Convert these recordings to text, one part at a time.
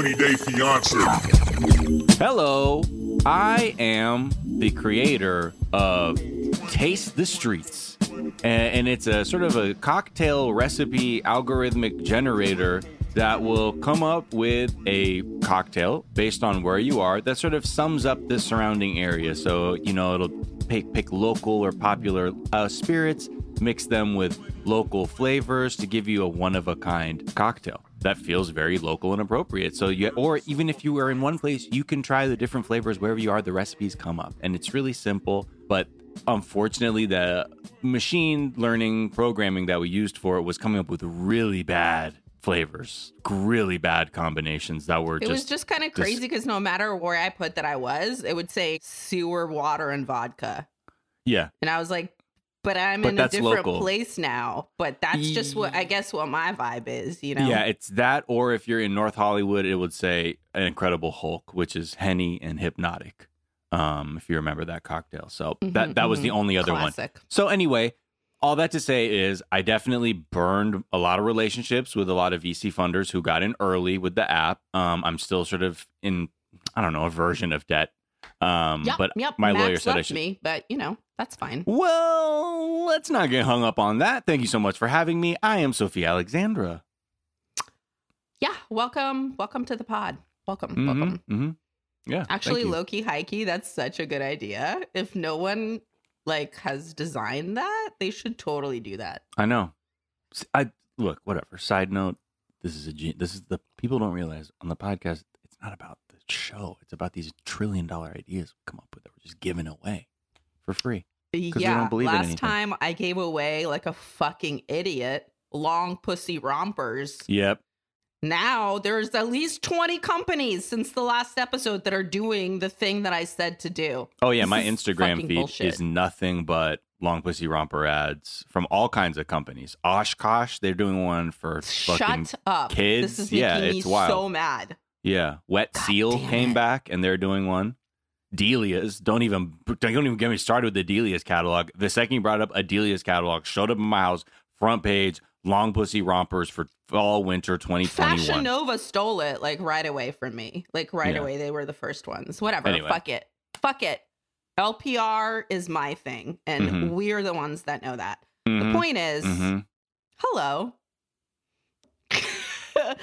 420 Day Fiance. Hello, I am the creator of Taste the Streets. And it's a sort of a cocktail recipe algorithmic generator that will come up with a cocktail based on where you are that sort of sums up the surrounding area. So, you know, it'll pick, pick local or popular uh, spirits, mix them with local flavors to give you a one of a kind cocktail that feels very local and appropriate. So you or even if you are in one place, you can try the different flavors wherever you are, the recipes come up. And it's really simple, but unfortunately the machine learning programming that we used for it was coming up with really bad flavors, really bad combinations that were It just was just kind of crazy because no matter where I put that I was, it would say sewer, water, and vodka. yeah. And I was like, but I'm But in a different local. place now. But that's just what I guess what my vibe is, you know? Yeah, it's that, or if you're in North Hollywood, it would say an Incredible Hulk, which is Henny and Hpnotiq. Um, if you remember that cocktail, so that Mhm, that was the mhm. only other one. So anyway, all that to say is I definitely burned a lot of relationships with a lot of VC funders who got in early with the app. Um, I'm still sort of in, I don't know, a version of debt. Um, Yep, but yep. my Max lawyer said I should. me, but you know, that's fine. Well, let's not get hung up on that. Thank you so much for having me. I am Sophie Alexandra. Yeah, welcome, welcome to the pod. Welcome, Mhm, welcome. mhm. Yeah. Actually. Loki Hikey, that's such a good idea. If no one like has designed that, they should totally do that. I know. I look. Whatever. Side note. This is a. This is the people don't realize on the podcast. It's not about show. It's about these trillion dollar ideas we come up with that we're just giving away for free. yeah, don't believe last time I gave away like a fucking idiot long pussy rompers. Yep. Now there's at least 20 companies since the last episode that are doing the thing that I said to do. Oh yeah. This my Instagram feed bullshit. is nothing but long pussy romper ads from all kinds of companies. Oshkosh. They're doing one for fucking. Shut up. kids? This is Yeah, making it's me wild. so mad. Yeah. Wet God Seal came it. back and they're doing one. Delia's. Don't even don't even get me started with the Delia's catalog. The second you brought up a Delia's catalog, showed up in my house, front page, long pussy rompers for fall winter 2021. Fashion Nova stole it like right away from me. Like right Yeah. away, they were the first ones. Whatever. Anyway. Fuck it. Fuck it. LPR is my thing, and Mhm. we're the ones that know that. The Mhm, point is, mhm, hello.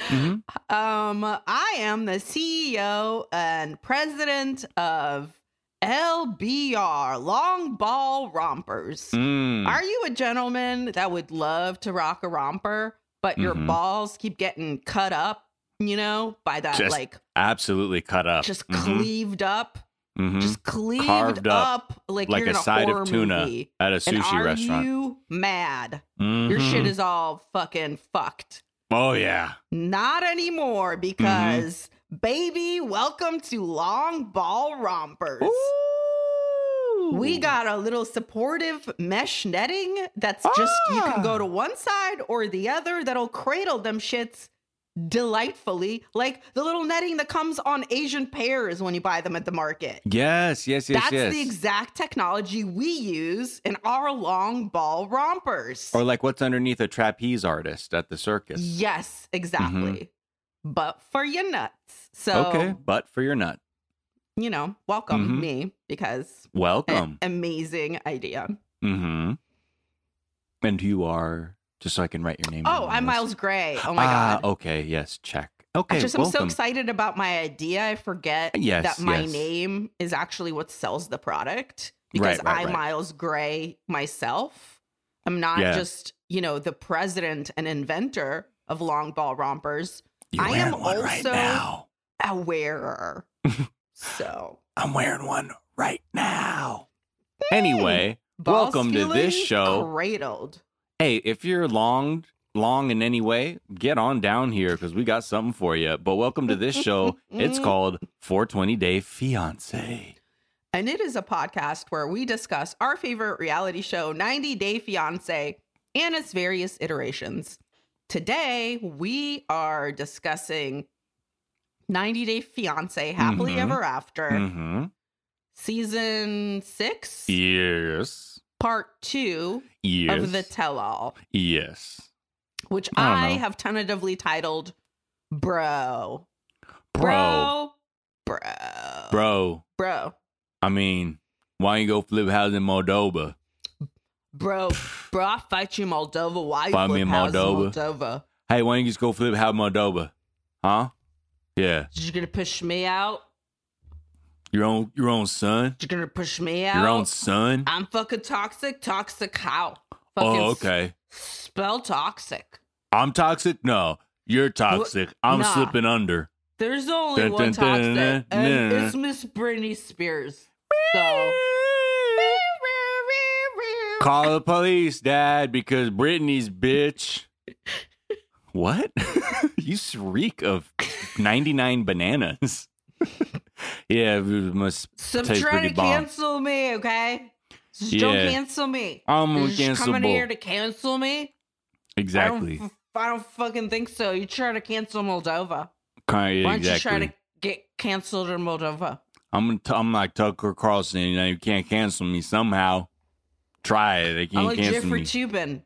Mhm. um, I am the CEO and president of LBR Long Ball Rompers. Mm. Are you a gentleman that would love to rock a romper, but your Mhm. balls keep getting cut up, you know, by that Just like Absolutely cut up. just Mhm, cleaved up, mhm. just cleaved Carved up up, like, like you're a a side of tuna movie. at a And sushi are restaurant. you mad? Your Mhm. shit is all fucking fucked. Oh yeah. Not anymore Mm-hmm. because baby, welcome to Long Ball Rompers. We got a little supportive mesh netting that's just you can go Ah. to one side or the other that'll cradle them shits delightfully, like the little netting that comes on Asian pears when you buy them at the market. Yes, yes, yes, That's yes. the exact technology we use in our long ball rompers. or like what's underneath a trapeze artist at the circus. yes, exactly. But for your nuts. So, Mm-hmm. Okay, but for your nut. you know, welcome Mhm. me because Welcome. amazing idea. Mm-hmm. And you are just so I can write your name. Oh, I'm. Miles Gray. Oh my ah, god. Okay. Yes. Check. Okay. I just am so excited about my idea. I forget Yes, that my yes. name is actually what sells the product because Right, right, I'm right. Miles Gray myself. I'm not Yeah. just, you know, the president and inventor of long ball rompers, You're I am wearing one right also- a wearer. so, I'm wearing one right now. Anyway, balls welcome to this show. Cradled. Hey, if you're long, long in any way, get on down here because we got something for you. But welcome to this show. it's called 420 Day Fiance. And it is a podcast where we discuss our favorite reality show, 90 Day Fiance, and its various iterations. Today, we are discussing 90 Day Fiance Happily Mhm. Ever After, Mm-hmm. season six, Yes. Part two Yes. of the tell all, yes. which I I, have tentatively titled Bro. bro, bro, bro, bro. I mean, why you go flip houses in Moldova? bro, bro. I fight you, Moldova. Why you Fight me flip in houses in Moldova. Moldova? Hey, why don't you just go flip house in Moldova? Huh? Yeah, You're gonna push me out? Your own your own son, You're gonna push me out? your own son. I'm fucking toxic. Toxic how? Oh, fucking Oh, okay. Spell toxic. I'm toxic. No, you're toxic. I'm Nah. slipping under. There's only Dun, one dun, toxic, dun, and it's Miss Britney Spears. So. Call the police, Dad, because Britney's bitch. What? you reek of 99 bananas. yeah, we must. Stop trying to bomb. cancel me, okay? Just don't cancel me. I'm You're just coming here to cancel me? Exactly. I don't, I don't fucking think so. You try to cancel Moldova. Kinda- Why don't you try to get canceled in Moldova? I'm t- I'm like Tucker Carlson. You know, you can't cancel me somehow. Try it. They can't I'm like cancel Jeffrey me. Toobin.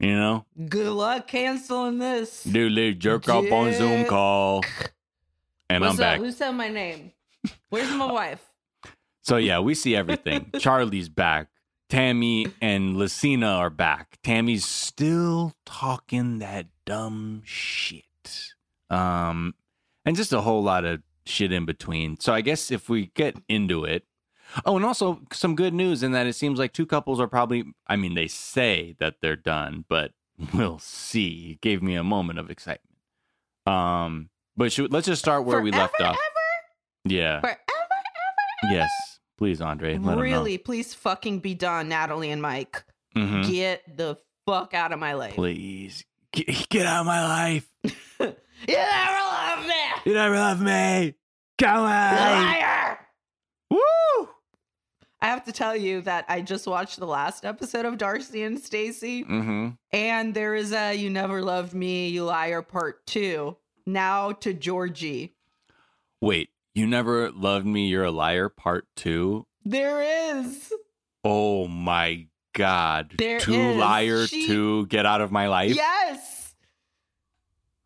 you know, Good luck canceling this. dude, they jerk off on Zoom call, and What's I'm up? back. Who said my name? Where's my wife? So yeah, we see everything. Charlie's back. Tammy and Lucina are back. Tammy's still talking that dumb shit. Um and just a whole lot of shit in between. So I guess if we get into it. Oh, and also some good news in that it seems like two couples are probably I mean they say that they're done, but we'll see. It gave me a moment of excitement. Um but should, let's just start where we left Forever, off. Yeah. Forever, ever, Yes. Please, Andre. Let 'em know. Really, please fucking be done, Natalie and Mike. Mhm. Get the fuck out of my life. Please get, get out of my life. You never love me. You never love me. Come on. Liar. Woo. I have to tell you that I just watched the last episode of Darcy and Stacy, Mm-hmm. and there is a "You Never Loved Me, You Liar" part two. Now to Georgie. Wait, you never loved me. You're a liar. Part two. There is. Oh my God. There two is. liar. She- Two get out of my life. Yes.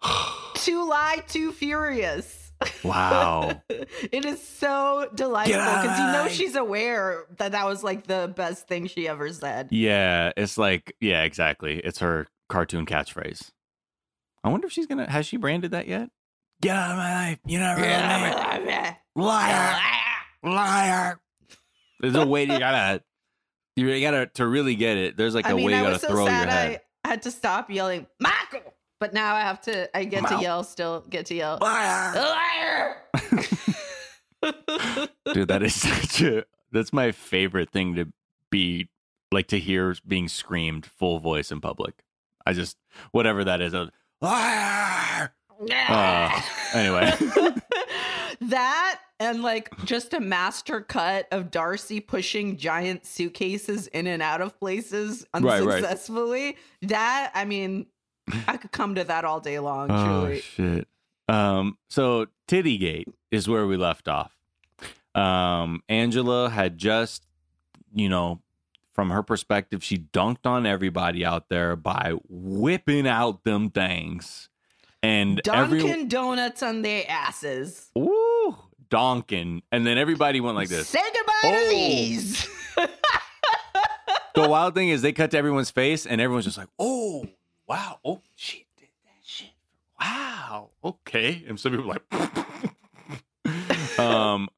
Too lie, too furious. wow. it is so delightful Get out of because you know she's aware that that was like the best thing she ever said. Yeah, it's like yeah, exactly. It's her cartoon catchphrase. I wonder if she's gonna has she branded that yet? Get out of my life. You never loved me. Liar. liar. There's a way you gotta, you gotta to really get it. There's like a I mean, way you gotta was so throw sad your head. I had to stop yelling Michael, but now I have to. I get Mouth. to yell. Still get to yell. Liar, Liar. dude. That is such a. That's my favorite thing to be like to hear being screamed full voice in public. I just whatever that is. a Liar. Uh, anyway. that and like just a master cut of Darcy pushing giant suitcases in and out of places Right, right. unsuccessfully. That I mean, I could come to that all day long. Oh Truly. shit. Um. So Tittygate is where we left off. Um. Angela had just, you know, from her perspective, she dunked on everybody out there by whipping out them things, and Dunkin' every Donuts on their asses. ooh donkin, and then everybody went like this. Say goodbye Oh. to these. the wild thing is they cut to everyone's face, and everyone's just like, "Oh, wow, oh, she did that shit, wow, okay," and some people were like, um.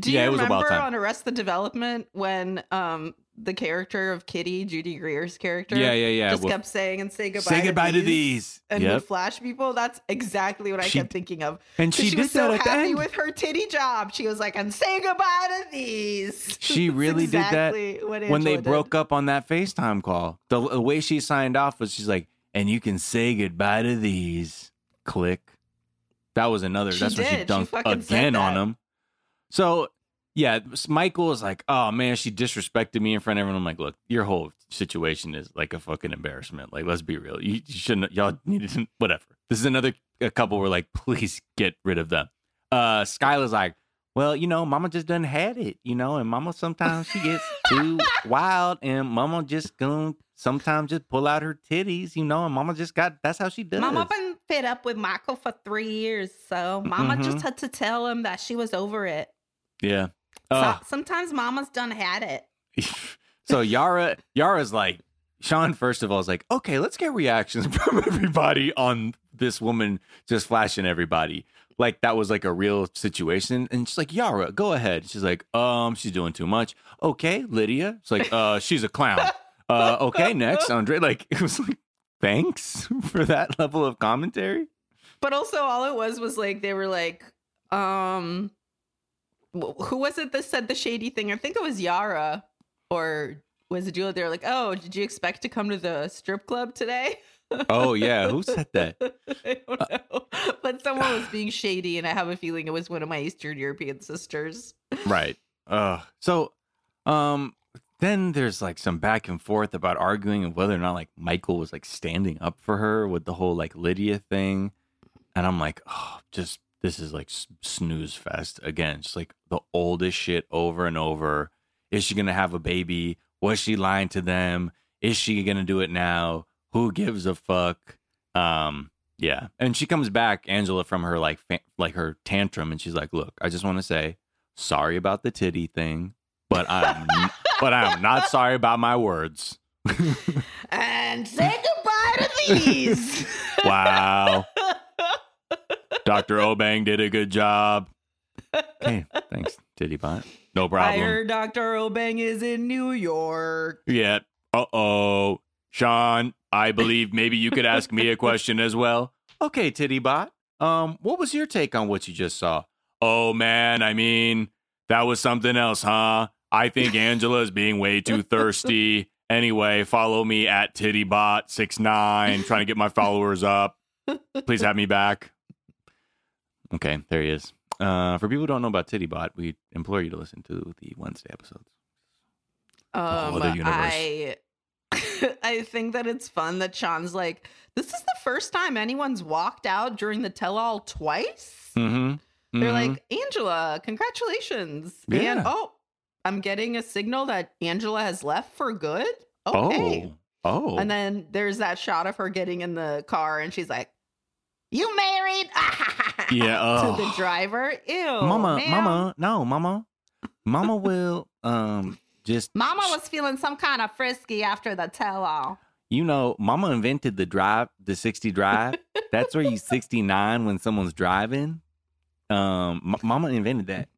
Do Yeah, you it was about remember on Arrested Development when um the character of Kitty, Judy Greer's character, Yeah, yeah, yeah. just Well, kept saying and say goodbye. say goodbye to these. and Yep. would flash people. That's exactly what I She- kept thinking of. And she, She, did was so that at the happy end. with her titty job. She was like, "And say goodbye to these." She That's really did that what when they did. broke up on that FaceTime call. The, the way she signed off was she's like, and you can say goodbye to these. Click. That was another. She that's when she did. She dunked fucking again on that. him. So, yeah, Michael is like, oh man, she disrespected me in front of everyone. I'm like, look, your whole situation is like a fucking embarrassment. Like, let's be real. You, you shouldn't, y'all needed to, whatever. This is another a couple where like, please get rid of them. Uh, Skylar's like, well, you know, mama just done had it, you know, and mama sometimes she gets too wild and mama just gonna sometimes just pull out her titties, you know, and mama just got, that's how she does. It. Mama been fed up with Michael for three years, so Mama Mhm. just had to tell him that she was over it. Yeah. So- Uh, sometimes Mama's done had it. so Yara, Yara's like, Sean, first of all, is like, okay, let's get reactions from everybody on this woman just flashing everybody. Like that was like a real situation. And she's like, Yara, go ahead. She's like, um, she's doing too much. Okay, Lydia. It's like, uh, she's a clown. Uh, okay, next, Andre. Like, it was like, thanks for that level of commentary. But also, all it was was like they were like, um, who was it that said the shady thing? I think it was Yara, or was it Julia? They were like, "Oh, did you expect to come to the strip club today?" Oh yeah, who said that? I don't know, but someone was being shady, and I have a feeling it was one of my Eastern European sisters. Right. Uh so um then there's like some back and forth about arguing of whether or not like Michael was like standing up for her with the whole like Lydia thing. And I'm like, oh, just this is like snooze fest again. Just like the oldest shit over and over. Is she gonna have a baby? Was she lying to them? Is she gonna do it now? Who gives a fuck? Um, yeah. And she comes back, Angela, from her like fa- like her tantrum, and she's like, "Look, I just want to say sorry about the titty thing, but I'm but I'm not sorry about my words." And say goodbye to these. Wow, Doctor Obeng did a good job. Okay, thanks, titty bot. No I problem. heard Dr. Obeng is in New York. Yeah. Uh oh. Sean, I believe maybe you could ask me a question as well. Okay, Tittybot. Um, what was your take on what you just saw? Oh man, I mean, that was something else, huh? I think Angela is being way too thirsty. Anyway, follow me at Tittybot69, trying to get my followers up. Please have me back. Okay, there he is. Uh, for people who don't know about Tittybot, we implore you to listen to the Wednesday episodes. Um. I I think that it's fun that Sean's like, this is the first time anyone's walked out during the tell-all twice. Mm-hmm. They're like, Angela, congratulations. And Yeah. oh, I'm getting a signal that Angela has left for good. Okay. Oh. Oh. And then there's that shot of her getting in the car and she's like, You married? Yeah, to the driver. Ew. Mama, ma'am. Mama, no, Mama. Mama will um just Mama was feeling some kind of frisky after the tell all. you know, Mama invented the drive, the 60 drive. That's where you 69 when someone's driving. Um Mama invented that.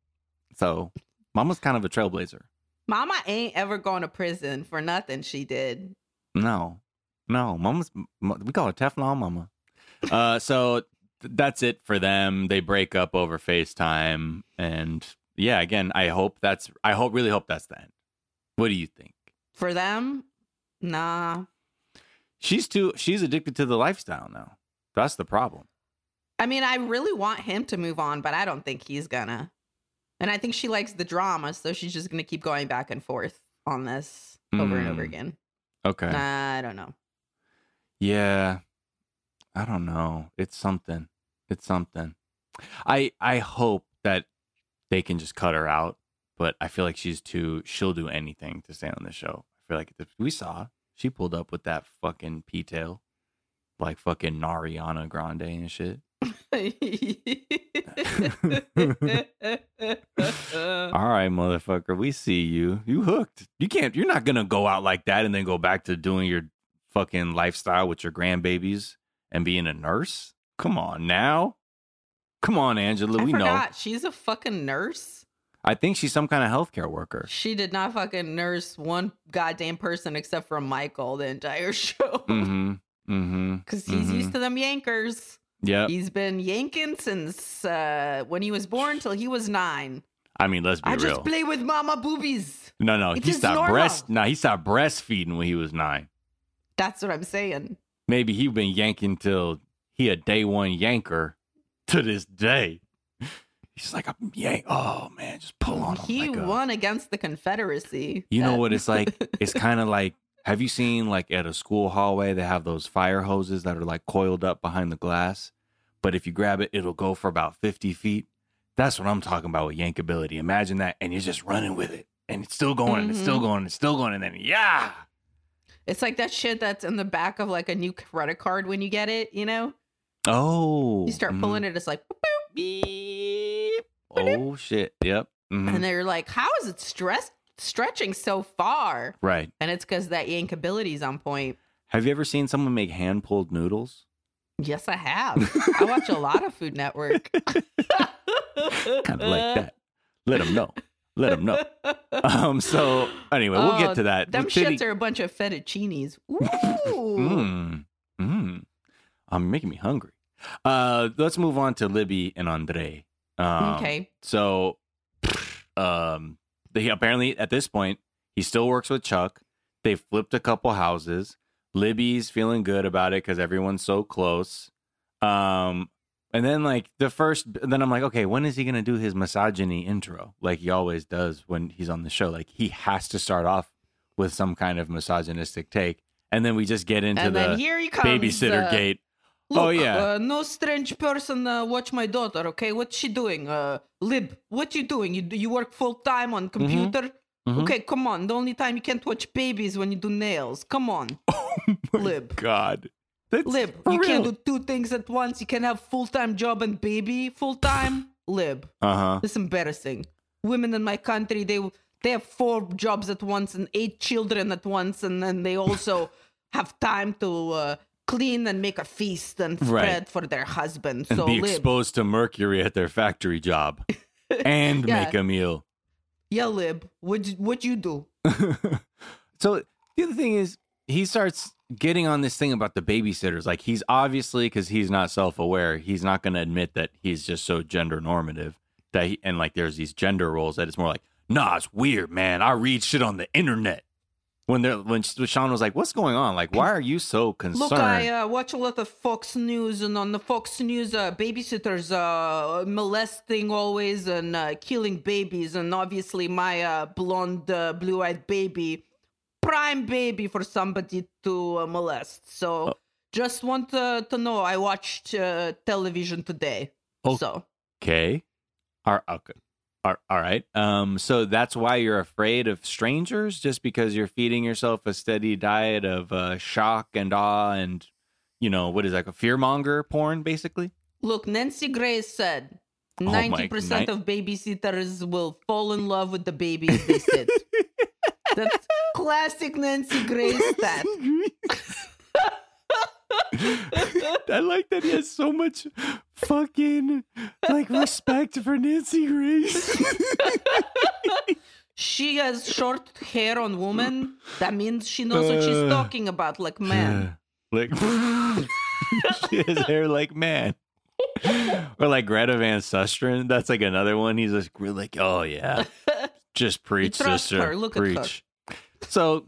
So, Mama's kind of a trailblazer. Mama ain't ever going to prison for nothing she did. No. No, Mama's m- we call her Teflon Mama. Uh so that's it for them. They break up over FaceTime and yeah, again, I hope that's I hope really hope that's the end. What do you think? For them, nah. She's too she's addicted to the lifestyle now. That's the problem. I mean, I really want him to move on, but I don't think he's gonna. And I think she likes the drama, so she's just gonna keep going back and forth on this over and over Mm. again. Okay. Nah, I don't know. Yeah. I don't know. It's something. It's something. I I hope that they can just cut her out, but I feel like she's too she'll do anything to stay on the show. I feel like if we saw she pulled up with that fucking P tail like fucking Nariana Grande and shit. All right, motherfucker, we see you. You hooked. You can't. You're not gonna go out like that and then go back to doing your fucking lifestyle with your grandbabies and being a nurse. Come on now. Come on, Angela. I we know. she's a fucking nurse. I think she's some kind of healthcare worker. She did not fucking nurse one goddamn person except for Michael the entire show. Mm-hmm. Mm-hmm. Because he's Mhm. used to them yankers. Yeah. He's been yanking since uh, when he was born till he was nine. I mean, let's be I real. just play with mama boobies. no, no. It He stopped normal. breast. No, he stopped breastfeeding when he was nine. That's what I'm saying. Maybe he been yanking till he a day one yanker to this day. He's like a yank. Oh man, just pull on him. He like a- won against the Confederacy. You know what it's like? It's kind of like have you seen like at a school hallway they have those fire hoses that are like coiled up behind the glass, but if you grab it, it'll go for about fifty feet. That's what I'm talking about with yankability. Imagine that, and you're just running with it, and it's still going, and it's still Mhm. going, and it's still going, and then yeah, It's like that shit that's in the back of like a new credit card when you get it, you know? Oh. You start pulling it, it's like, boop, Beep. Oh shit. Yep. Mhm. and they're like, how is it stress stretching so far? Right. And it's because that yankability is on point. Have you ever seen someone make hand pulled noodles? Yes, I have. I watch a lot of Food Network. Kind of like that. Let them know. Let them know. Um. So anyway, we'll Oh, get to that. Them shits are a bunch of fettuccinis. Ooh. Mm. Mm. I'm making me hungry. Uh, let's move on to Libby and Andre. Um, okay. So, um, they apparently at this point he still works with Chuck. They flipped a couple houses. Libby's feeling good about it because everyone's so close. Um, and then like the first, then I'm like, okay, when is he gonna do his misogyny intro? Like he always does when he's on the show. Like he has to start off with some kind of misogynistic take, and then we just get into And the then here he comes. babysitter uh, gate. Look, Oh, yeah. Uh, no strange person uh, watch my daughter. Okay, what's she doing? Uh, Lib, what you doing? You you work full time on computer? Mhm. Okay, come on. The only time you can't watch babies when you do nails. Come on, My Lib. God, That's Lib. You can't do two things at once. You can have full time job and baby full time. Lib. Uh huh. It's embarrassing. Women in my country, they they have four jobs at once and eight children at once, and then they also have time to uh, clean and make a feast and Right. spread for their husband. and so be Lib, exposed to mercury at their factory job and Yeah. make a meal. yeah, Lib, what what you do? so the other thing is he starts getting on this thing about the babysitters. Like he's obviously because he's not self-aware, he's not going to admit that he's just so gender normative that he and like there's these gender roles that it's more like, nah, it's weird, man. I read shit on the internet. When they're when Sean was like, "What's going on? Like, why are you so concerned?" Look, I uh, watch a lot of Fox News, and on the Fox News, uh, babysitters uh, molesting always and uh, killing babies, and obviously my uh, blonde, uh, blue-eyed baby, prime baby for somebody to uh, molest. So, Oh. just want to, to know, I watched uh, television today. Oh. So, Okay. All, okay. All, right. Um. So that's why you're afraid of strangers, just because you're feeding yourself a steady diet of uh, shock and awe, and you know what is like a fearmonger porn, basically. look, Nancy Grace said. Oh my- 90% ni- of babysitters will fall in love with the babies they sit. That's classic Nancy Grace stat. I like that he has so much fucking like respect for Nancy Grace. She has short hair on woman. That means she knows what she's Uh, talking about, like man. like she has hair like man. or like Greta Van Susteren. That's like another one. He's just really like, oh yeah, just preach, sister, her. Look at her. preach. So,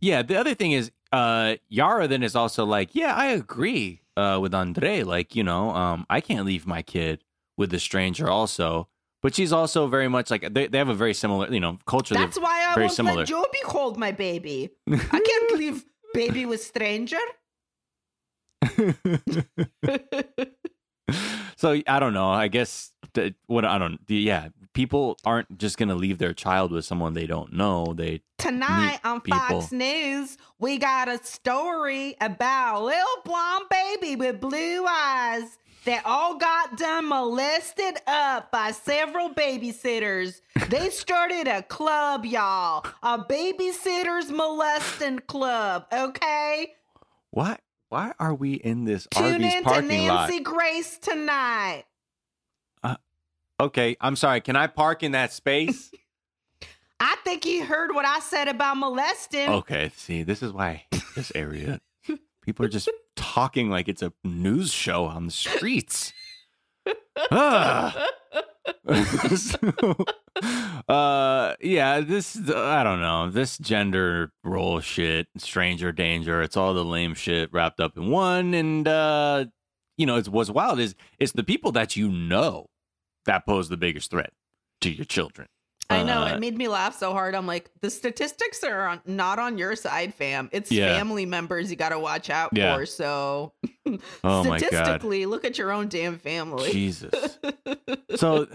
yeah. The other thing is, uh, Yara then is also like, yeah, I agree uh, with Andre. Like, you know, um, I can't leave my kid with a stranger. Also, but she's also very much like they, they have a very similar, you know, culture. That's why I very won't similar. let Jovi hold my baby. I can't leave baby with stranger. so I don't know. I guess what I don't. Yeah, people aren't just gonna leave their child with someone they don't know. They Tonight on people. Fox News, we got a story about a little blonde baby with blue eyes that all got done molested up by several babysitters. They started a club, y'all. A babysitters molesting club, okay? What? why are we in this Tune Arby's in to parking lot? Nancy Grace tonight. Okay, I'm sorry. Can I park in that space? I think he heard what I said about molesting. okay. See, this is why this area. People are just talking like it's a news show on the streets. Ah. so, uh yeah this i don't know this gender role shit stranger danger it's all the lame shit wrapped up in one and uh you know it's what's wild is it's the people that you know that pose the biggest threat to your children I know. Uh, It made me laugh so hard. I'm like, the statistics are on, not on your side, fam. It's Yeah. family members you got to watch out Yeah. for. So, oh statistically, look at your own damn family. jesus so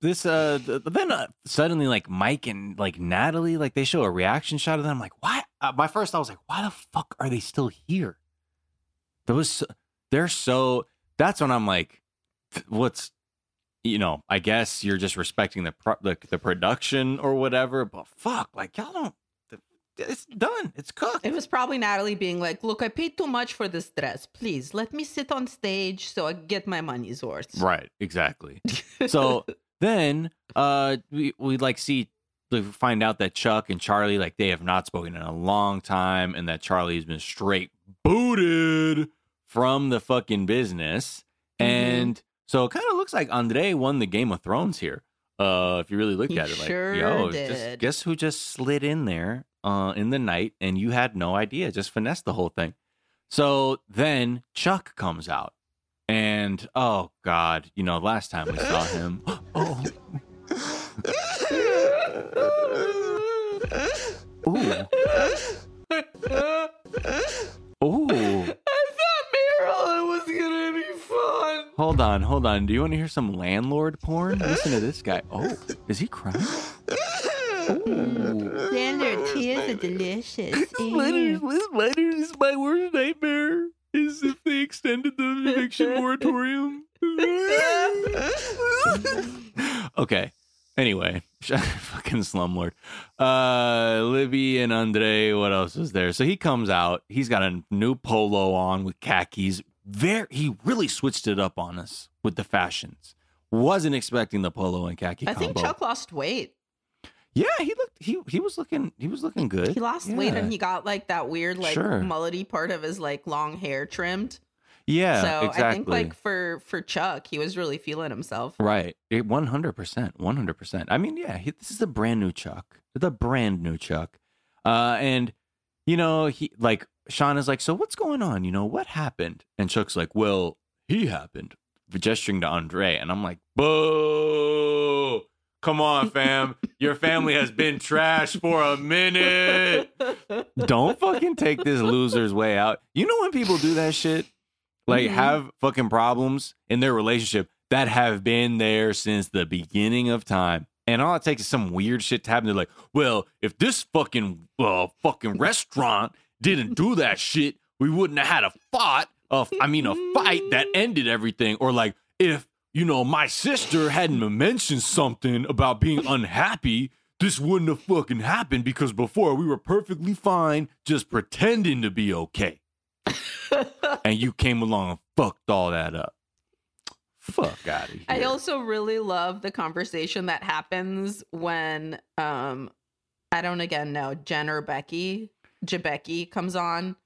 this uh then uh, suddenly like mike and like natalie like they show a reaction shot of them I'm like why uh, my first thought was like why the fuck are they still here those they're so that's when I'm like, what's, you know, I guess you're just respecting the pro- the, the production or whatever. But fuck, like y'all don't. It's done. It's cooked. It was probably Natalie being like, "Look, I paid too much for this dress. Please let me sit on stage so I get my money's worth." right. Exactly. So then, uh, we we like see. We find out that Chuck and Charlie like they have not spoken in a long time, and that Charlie's been straight booted from the fucking business. Mhm. And so it kind of looks like Andre won the Game of Thrones here. Uh, if you really look He at it, like, sure yo, did. just guess who just slid in there uh in the night and you had no idea, just finessed the whole thing. So then Chuck comes out, and oh god, you know, last time we saw him, oh, ooh, ooh. I thought Marilyn was gonna be fun. Hold on, hold on. Do you want to hear some landlord porn? Listen to this guy. Oh, is he crying? Ooh. Landlord tears are delicious. Letters, this letter is my worst nightmare. Is if they extended the eviction moratorium. okay. Anyway, fucking slumlord. Uh, Libby and Andre. What else is there? So he comes out. He's got a new polo on with khakis. There, he really switched it up on us with the fashions. Wasn't expecting the polo and khaki I combo. think Chuck lost weight. Yeah, he looked. He he was looking. He was looking good. He lost weight and he got like that weird, like Sure. mullety part of his like long hair trimmed. Yeah, so exactly. I think like for for Chuck, he was really feeling himself. Right. One hundred percent. One hundred percent. I mean, yeah, he, this is a brand new Chuck. The brand new Chuck. Uh, and you know, he like Sean is like, so what's going on? You know, what happened? And Chuck's like, well, he happened, gesturing to Andre, and I'm like, boo. Come on, fam. Your family has been trash for a minute. Don't fucking take this loser's way out. You know when people do that shit? Like Mhm. have fucking problems in their relationship that have been there since the beginning of time. And all it takes is some weird shit to happen. They're like, well, if this fucking uh, fucking restaurant didn't do that shit, we wouldn't have had a fight. Of I mean, a fight that ended everything. Or like, if you know my sister hadn't mentioned something about being unhappy, this wouldn't have fucking happened because before we were perfectly fine, just pretending to be okay and you came along and fucked all that up. Fuck out of here. I also really love the conversation that happens when um I don't again know Jen or Becky Jabecki comes on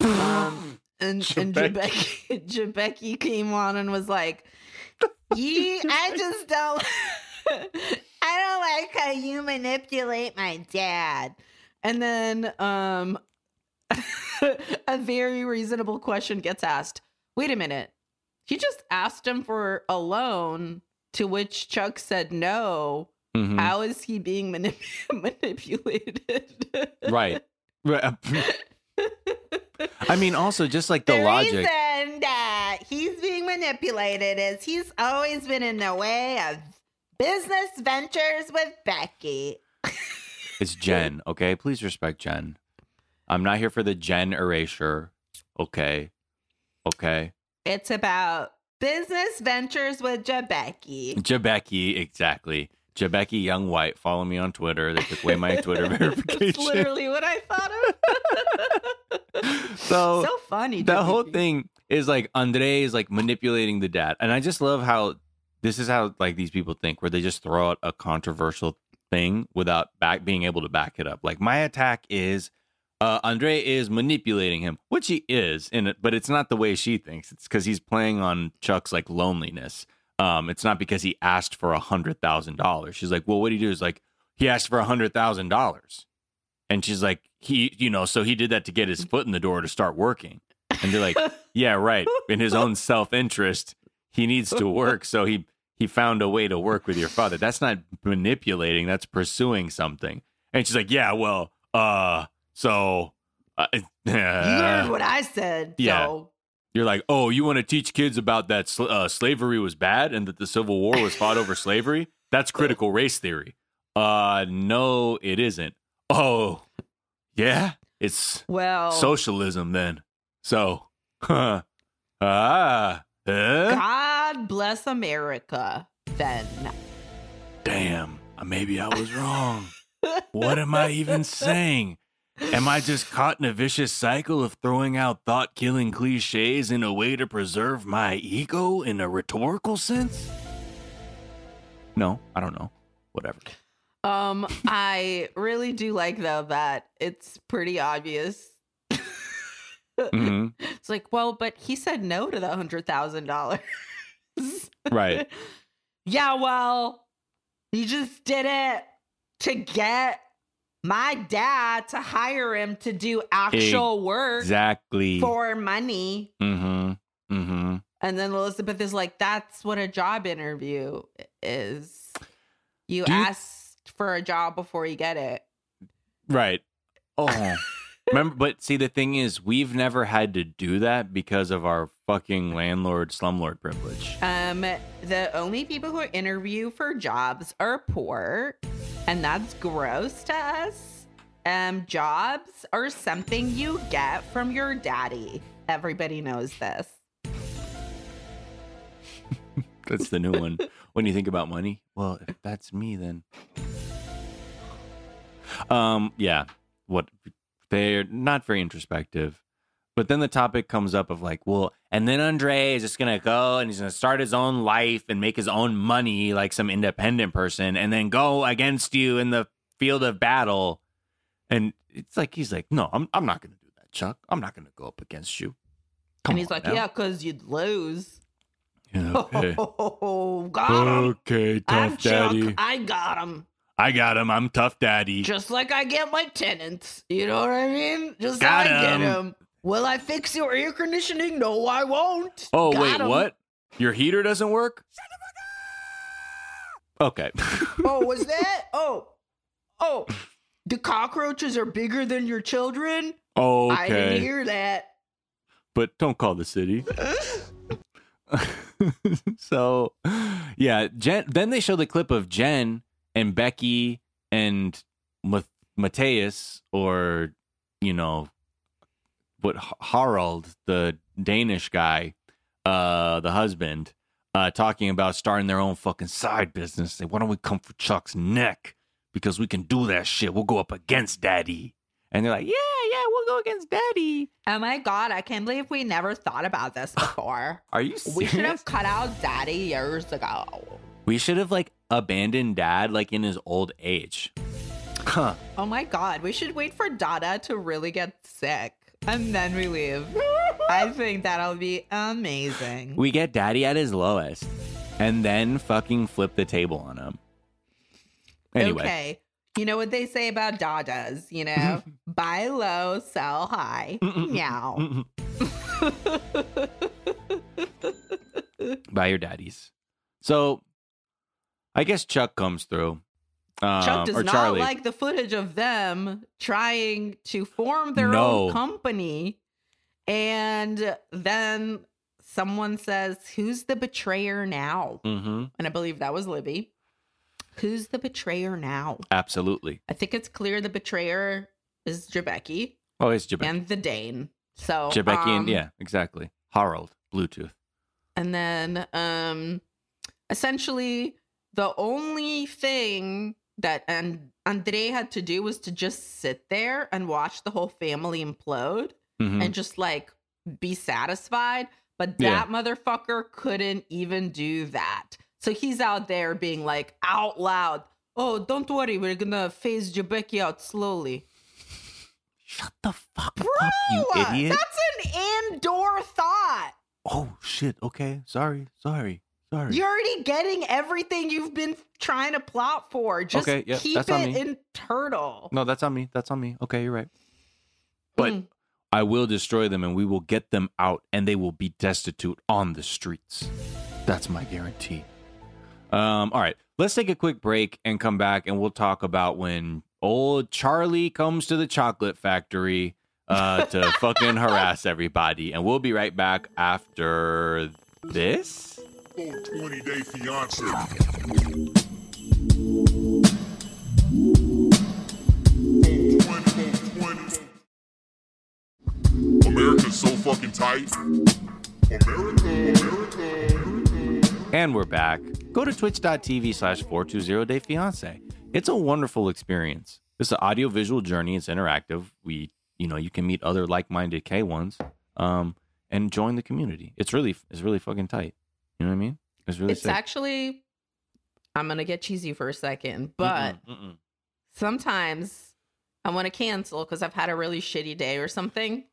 um and and Jabecki. Jabecki Jabecki came on and was like you I just don't I don't like how you manipulate my dad and then um a very reasonable question gets asked wait a minute he just asked him for a loan to which Chuck said no. Mhm. How is he being manip- manipulated? Right. I mean, also just like the, the logic. reason that he's being manipulated is he's always been in the way of business ventures with Becky. It's Jen. Okay, please respect Jen. I'm not here for the Jen erasure. Okay. Okay. It's about business ventures with Jabecki. Jabecki, exactly. Jabecki Young White. Follow me on Twitter. They took away my Twitter That's verification. literally what I thought of. So, so funny. the whole thing is like Andre is like manipulating the dad, and I just love how this is how like these people think, where they just throw out a controversial thing without back being able to back it up. Like my attack is uh, Andre is manipulating him, which he is, in it, but it's not the way she thinks. It's because he's playing on Chuck's like loneliness. Um, it's not because he asked for a hundred thousand dollars. She's like, well, what do you do? Is like he asked for a hundred thousand dollars, and she's like, he, you know, so he did that to get his foot in the door to start working. And they're like, yeah, right. In his own self interest, he needs to work, so he he found a way to work with your father. That's not manipulating. That's pursuing something. And she's like, yeah, well, uh, so. Uh, You heard what I said. yeah. So you're like, oh, you want to teach kids about that sl- uh, slavery was bad and that the Civil War was fought over slavery? That's critical race theory. Uh, no, it isn't. Oh, yeah, it's well socialism then. So, huh, ah, uh, bless America then. Damn, maybe I was wrong. what am I even saying? Am I just caught in a vicious cycle of throwing out thought killing cliches in a way to preserve my ego in a rhetorical sense? No, I don't know. Whatever. Um, I really do like though that it's pretty obvious. hmm It's like, well, but he said no to the hundred thousand dollars. Right. Yeah, well, he just did it to get my dad to hire him to do actual work Exactly. for money. Mm-hmm. Mm-hmm. And then Elizabeth is like, that's what a job interview is. You Do you- ask for a job before you get it. Right. Oh. Remember, but see, the thing is, we've never had to do that because of our fucking landlord slumlord privilege. Um, the only people who interview for jobs are poor, and that's gross to us. Um, jobs are something you get from your daddy. Everybody knows this. That's the new one. when you think about money, well, if that's me, then. Um. Yeah. What? They're not very introspective. But then the topic comes up of like, well, and then Andre is just gonna go and he's gonna start his own life and make his own money like some independent person, and then go against you in the field of battle. And it's like he's like, no, I'm I'm not gonna do that, Chuck. I'm not gonna go up against you. Come and he's like, now." yeah, because you'd lose. Yeah, okay. Oh, got him. okay, I'm tough Chuck. daddy. I got him. I got him. I'm tough daddy. Just like I get my tenants. You know what I mean? Just Got how I get him. Will I fix your air conditioning? No, I won't. oh Got wait, 'em. what? Your heater doesn't work? Okay. Oh, was that? Oh, oh, the cockroaches are bigger than your children. Oh I didn't hear that. But don't call the city. so, yeah, Jen. Then they show the clip of Jen and Becky and Ma- Mateus, or you know, what H- Harald, the Danish guy, uh, the husband, uh, talking about starting their own fucking side business. Say, why don't we come for Chuck's neck? Because we can do that shit. We'll go up against Daddy. And they're like, yeah, yeah, we'll go against Daddy. Oh my god, I can't believe we never thought about this before. Are you serious? we should have cut out Daddy years ago. We should have like abandoned dad like in his old age. Huh. Oh my god, we should wait for Dada to really get sick and then we leave. I think that'll be amazing. We get daddy at his lowest and then fucking flip the table on him. Anyway. Okay. You know what they say about Dadas, you know? Buy low, sell high. Meow. Buy your daddies. So I guess Chuck comes through. Um, Chuck does or not Charlie. like the footage of them trying to form their No. own company. And then someone says, Who's the betrayer now? hmm And I believe that was Libby. Who's the betrayer now? Absolutely. I think it's clear the betrayer is Jebeki Oh, it's Jebeki. and the Dane. So Jebeki um, and yeah, exactly. Harald, Bluetooth. And then um essentially the only thing that and Andre had to do was to just sit there and watch the whole family implode Mhm. and just like be satisfied. But Yeah. that motherfucker couldn't even do that. So he's out there being like out loud, Oh, don't worry, we're gonna phase Jebeki out slowly. Shut the fuck Bro, up, you idiot. that's an indoor thought. Oh shit. Okay. Sorry. Sorry. Sorry. You're already getting everything you've been trying to plot for. Just Okay, yeah, keep that's on it me. in turtle. No, that's on me. That's on me. Okay, you're right. But Mm. I will destroy them and we will get them out and they will be destitute on the streets. That's my guarantee. Um, all right, let's take a quick break and come back and we'll talk about when old Charlie comes to the chocolate factory uh, to fucking harass everybody. And we'll be right back after this. Full 20 day fiance. America's so fucking tight. America, America. And we're back. Go to twitch.tv slash 420dayfiance. It's a wonderful experience. It's an audio-visual journey. It's interactive. We, you know, you can meet other like-minded K1s um, and join the community. It's really, it's really fucking tight. You know what I mean? It's really It's sick. actually, I'm going to get cheesy for a second, but Mm-mm, mm-mm. sometimes I want to cancel because I've had a really shitty day or something.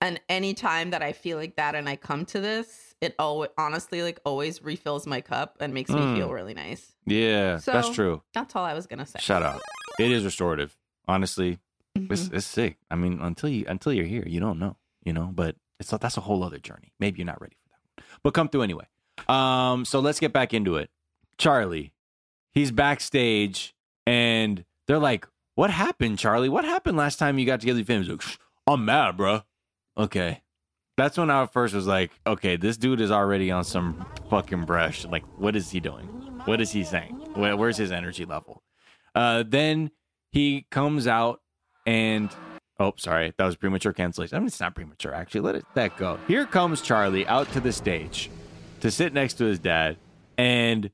And any time that I feel like that and I come to this, it always honestly like always refills my cup and makes Mm. me feel really nice. Yeah, that's So- true. That's all I was gonna say. Shut up. It is restorative. Honestly, it's, Mhm. it's sick. I mean, until you until you're here, you don't know, you know. But it's that's a whole other journey. Maybe you're not ready for but come through anyway. Um, so let's get back into it. Charlie, he's backstage, and they're like, "What happened, Charlie? What happened last time you got together with? He's like, I'm mad, bro. Okay. That's when I first was like, okay, this dude is already on some fucking brush. Like, what is he doing? What is he saying? Where, where's his energy level? Uh, then he comes out and oh, sorry, that was premature cancellation. I mean, it's not premature actually. Let it that go. Here comes Charlie out to the stage to sit next to his dad, and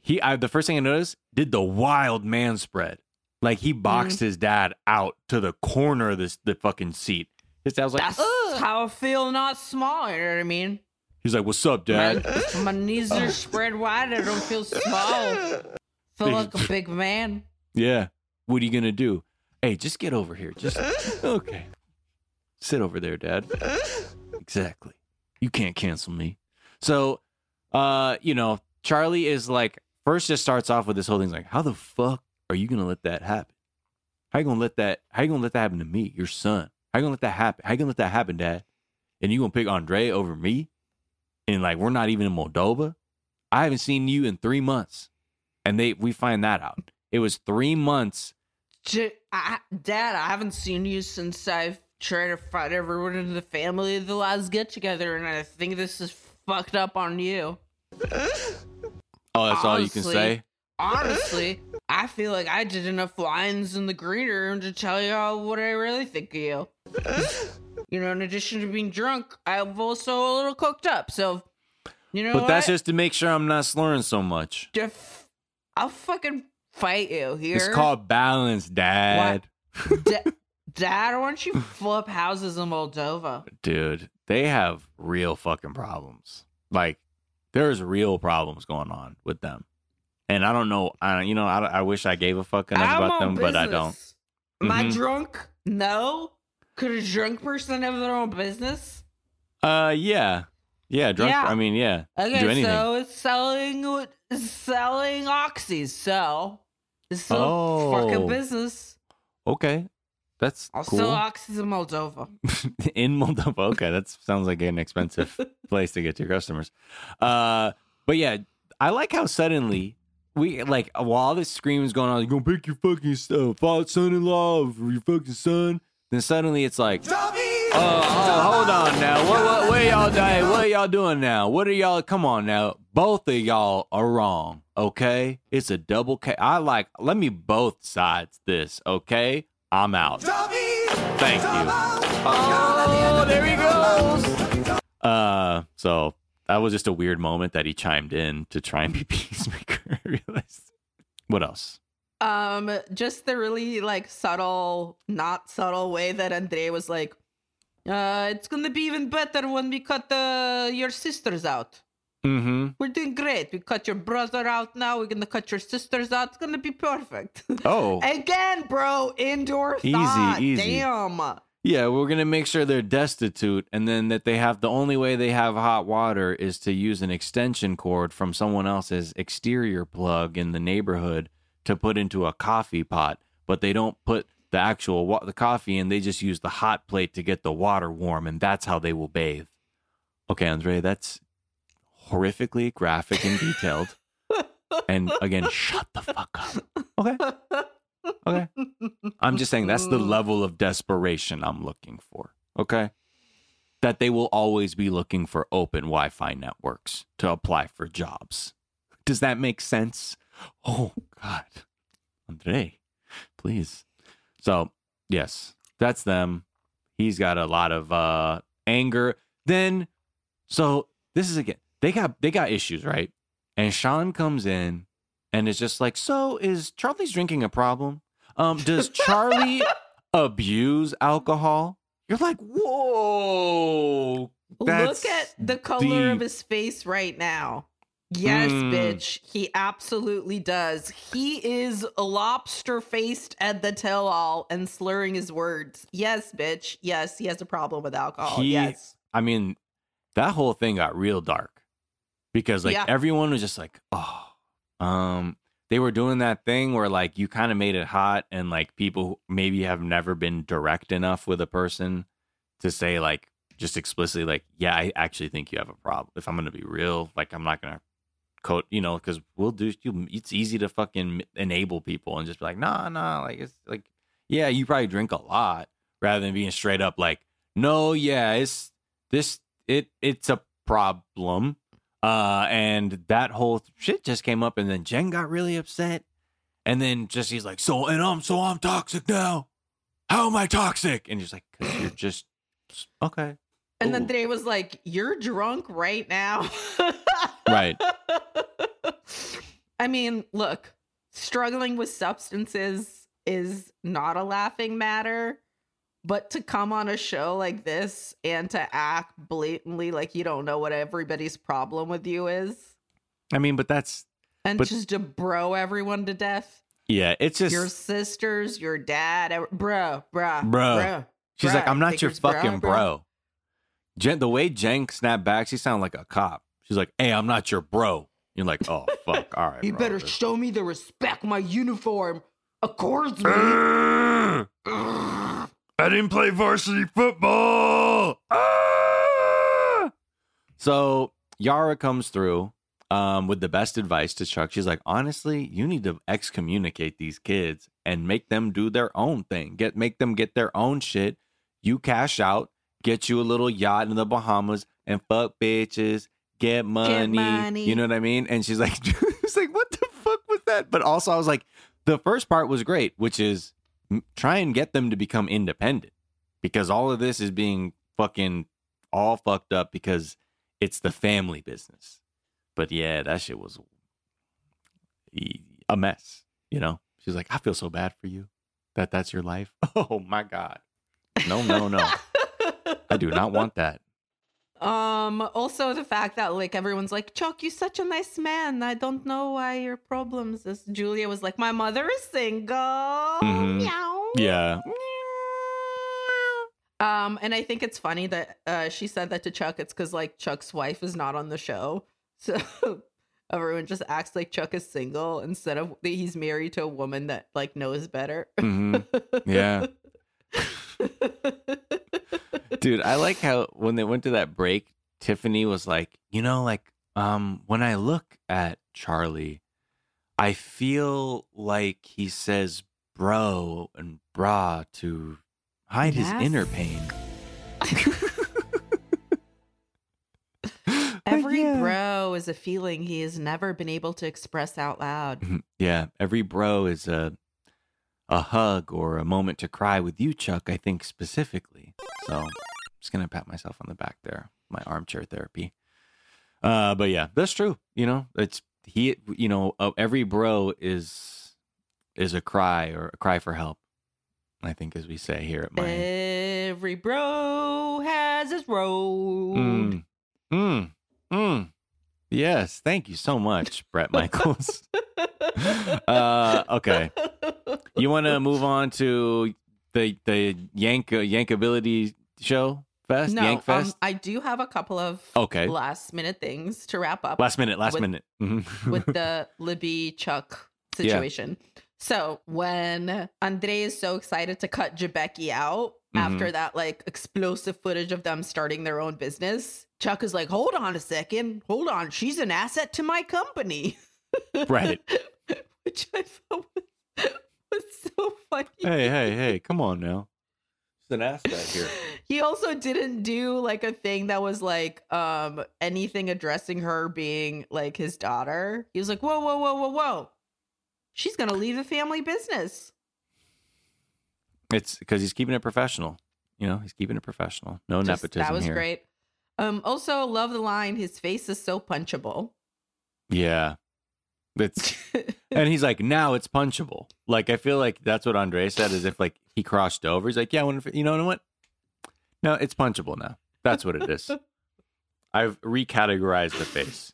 he. I, the first thing I noticed did the wild man spread. Like he boxed mm. his dad out to the corner of this the fucking seat. His dad was like, That's "Ugh." how I feel, not small. You know what I mean? he's like, "What's up, dad?" My, my knees are spread wide. I don't feel small. Feel like a big man. Yeah. What are you gonna do? Hey, just get over here. Just okay. Sit over there, Dad. Exactly. You can't cancel me. So, uh, you know, Charlie is like first just starts off with this whole thing like, how the fuck are you gonna let that happen? How you gonna let that? How you gonna let that happen to me, your son? How you gonna let that happen? How you gonna let that happen, Dad? And you gonna pick Andre over me? And like we're not even in Moldova. I haven't seen you in three months, and they we find that out. It was three months. J- I, Dad, I haven't seen you since I've tried to fight everyone in the family at the last get together, and I think this is fucked up on you. Oh, that's all you can say. Honestly, I feel like I did enough lines in the green room to tell you all what I really think of you. you know, in addition to being drunk, I'm also a little cooked up. So, you know But what? that's just to make sure I'm not slurring so much. Def- I'll fucking fight you here. It's called balance, Dad. Da- Dad, why don't you flip houses in Moldova? Dude, they have real fucking problems. Like, there's real problems going on with them. And I don't know. I you know I, I wish I gave a fuck enough I'm about them, but I don't. business. Am I Mhm. drunk? No. Could a drunk person have their own business? Uh, yeah, yeah, drunk. Yeah. I mean, yeah, Okay, do anything. so it's selling selling oxys. So it's still Oh. fucking business. okay, that's I'll cool. sell oxys in Moldova. in Moldova. Okay, that sounds like an expensive place to get your customers. Uh, but yeah, I like how suddenly we like while this scream is going on, you gonna pick your fucking uh, father, son-in-law for your fucking son. Then suddenly it's like, oh, oh, hold on now, what, what, what are y'all doing? What y'all doing now? What are y'all? Come on now, both of y'all are wrong. Okay, it's a double K. I like. Let me both sides this. Okay, I'm out. Thank you. Oh, there he goes. Uh, so that was just a weird moment that he chimed in to try and be peacemaker. Realized. What else? Um, just the really like subtle, not subtle way that Andre was like, uh, it's gonna be even better when we cut the your sisters out. Mm-hmm. We're doing great. We cut your brother out now. We're gonna cut your sisters out. It's gonna be perfect. Oh, Again, bro, indoor Easy, thought. easy. Damn. yeah. We're gonna make sure they're destitute, and then that they have the only way they have hot water is to use an extension cord from someone else's exterior plug in the neighborhood to put into a coffee pot, but they don't put the actual wa- the coffee and They just use the hot plate to get the water warm, and that's how they will bathe. Okay, Andre, that's horrifically graphic and detailed. and again, shut the fuck up. Okay. Okay. I'm just saying that's the level of desperation I'm looking for. Okay. That they will always be looking for open Wi Fi networks to apply for jobs. Does that make sense? Oh, God. Andre, please. So, yes, that's them. He's got a lot of uh, anger. Then, so this is again, they got they got issues, right? And Sean comes in and is just like, "So is Charlie's drinking a problem? Um, does Charlie abuse alcohol?" You're like, "Whoa, Look at the color of his face right now. Yes, Mm. bitch. He absolutely does. He is lobster faced at the tell all and slurring his words. Yes, bitch. Yes, he has a problem with alcohol. He- yes. I mean, that whole thing got real dark because like Yeah. everyone was just like, oh, um, they were doing that thing where like you kind of made it hot and like people maybe have never been direct enough with a person to say like just explicitly like, yeah, I actually think you have a problem. If I'm gonna be real, like I'm not gonna quote, you know, because we'll do. It's easy to fucking enable people and just be like, nah, nah, like it's like, yeah, you probably drink a lot rather than being straight up like, no, yeah, it's this it it's a problem uh and that whole shit just came up and then jen got really upset and then just he's like so and i'm so i'm toxic now how am i toxic and he's like because you're just okay And then Ooh. Dre was like, You're drunk right now. Right. I mean, look, struggling with substances is not a laughing matter, but to come on a show like this and to act blatantly like you don't know what everybody's problem with you is i mean but that's and But- just to bro everyone to death. yeah it's just your sisters, your dad, bro, bro, bro, Bruh. she's bruh, like i'm not your bro, fucking bro." bro jen the way jen snapped back she sounded like a cop she's like hey i'm not your bro you're like oh fuck all right You better show me the respect my uniform accords me. I didn't play varsity football. Ah! So Yara comes through um, with the best advice to Chuck. She's like, honestly, you need to excommunicate these kids and make them do their own thing. Get make them get their own shit. You cash out, get you a little yacht in the Bahamas, and fuck bitches. Get money. money. You know what I mean? And she's like, she's like, what the fuck was that? But also, I was like, the first part was great, which is try and get them to become independent because all of this is being fucking all fucked up because it's the family business. But yeah, that shit was a mess. You know, she's like, I feel so bad for you that that's your life. Oh my god, no, no, no, I do not want that. Um, also the fact that like everyone's like, Chuck, you're such a nice man. I don't know why your problems is Julia was like, My mother is single. Mhm. Meow. Yeah, Um, and I think it's funny that uh she said that to Chuck. It's because like Chuck's wife is not on the show. So everyone just acts like Chuck is single instead of that he's married to a woman that like knows better. hmm yeah. dude i like how when they went to that break tiffany was like you know like um when i look at charlie i feel like he says bro and bra to hide his inner pain Every Yeah. bro is a feeling he has never been able to express out loud. Mhm. yeah every bro is a a hug or a moment to cry with you chuck i think specifically so just gonna pat myself on the back there my armchair therapy. Uh but yeah that's true you know? It's he you know uh, every bro is is a cry or a cry for help i think as we say here at my Every bro has his road. mm, mm, mm. yes. Thank you so much Bret Michaels. Uh okay. You want to move on to the the yank yankability show fest no, yank um, I do have a couple of okay last minute things to wrap up last minute last with- minute Mhm. with the Libby Chuck Yeah. situation. So when Andre is so excited to cut Jabeki out Mm-hmm. after that like explosive footage of them starting their own business, Chuck is like, "Hold on a second, hold on, she's an asset to my company," right which I thought was, was so funny. hey hey hey come on now an asset here He also didn't do like a thing that was like um anything addressing her being like his daughter. He was like, "Whoa, whoa, whoa, whoa, whoa." She's going to leave the family business. it's because he's keeping it professional you know he's keeping it professional no Just- nepotism that was here great. Um, also love the line, his face is so punchable. Yeah. It's and he's like, now it's punchable. Like I feel like that's what Andre said, as if like he crossed over. He's like, yeah, when, you know what? No, it's punchable now. That's what it is. I've recategorized the face.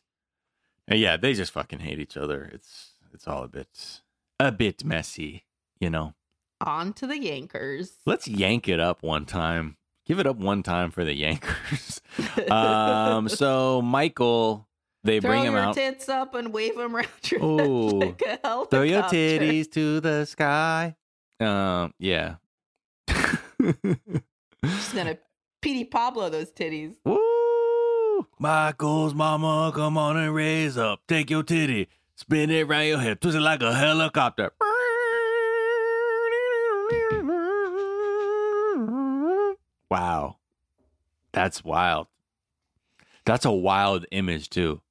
And yeah, they just fucking hate each other. It's it's all a bit a bit messy, you know. On to the Yankers. Let's yank it up one time. Give it up one time for the Yankers. um, so Michael, they Throw bring him your out. tits up and wave them around your Ooh. neck like a Throw your titties to the sky. Um, yeah. Just gonna Petey Pablo those titties. Woo! Michael's mama, come on and raise up. Take your titty, spin it round your head, twist it like a helicopter. Wow. That's wild. That's a wild image too.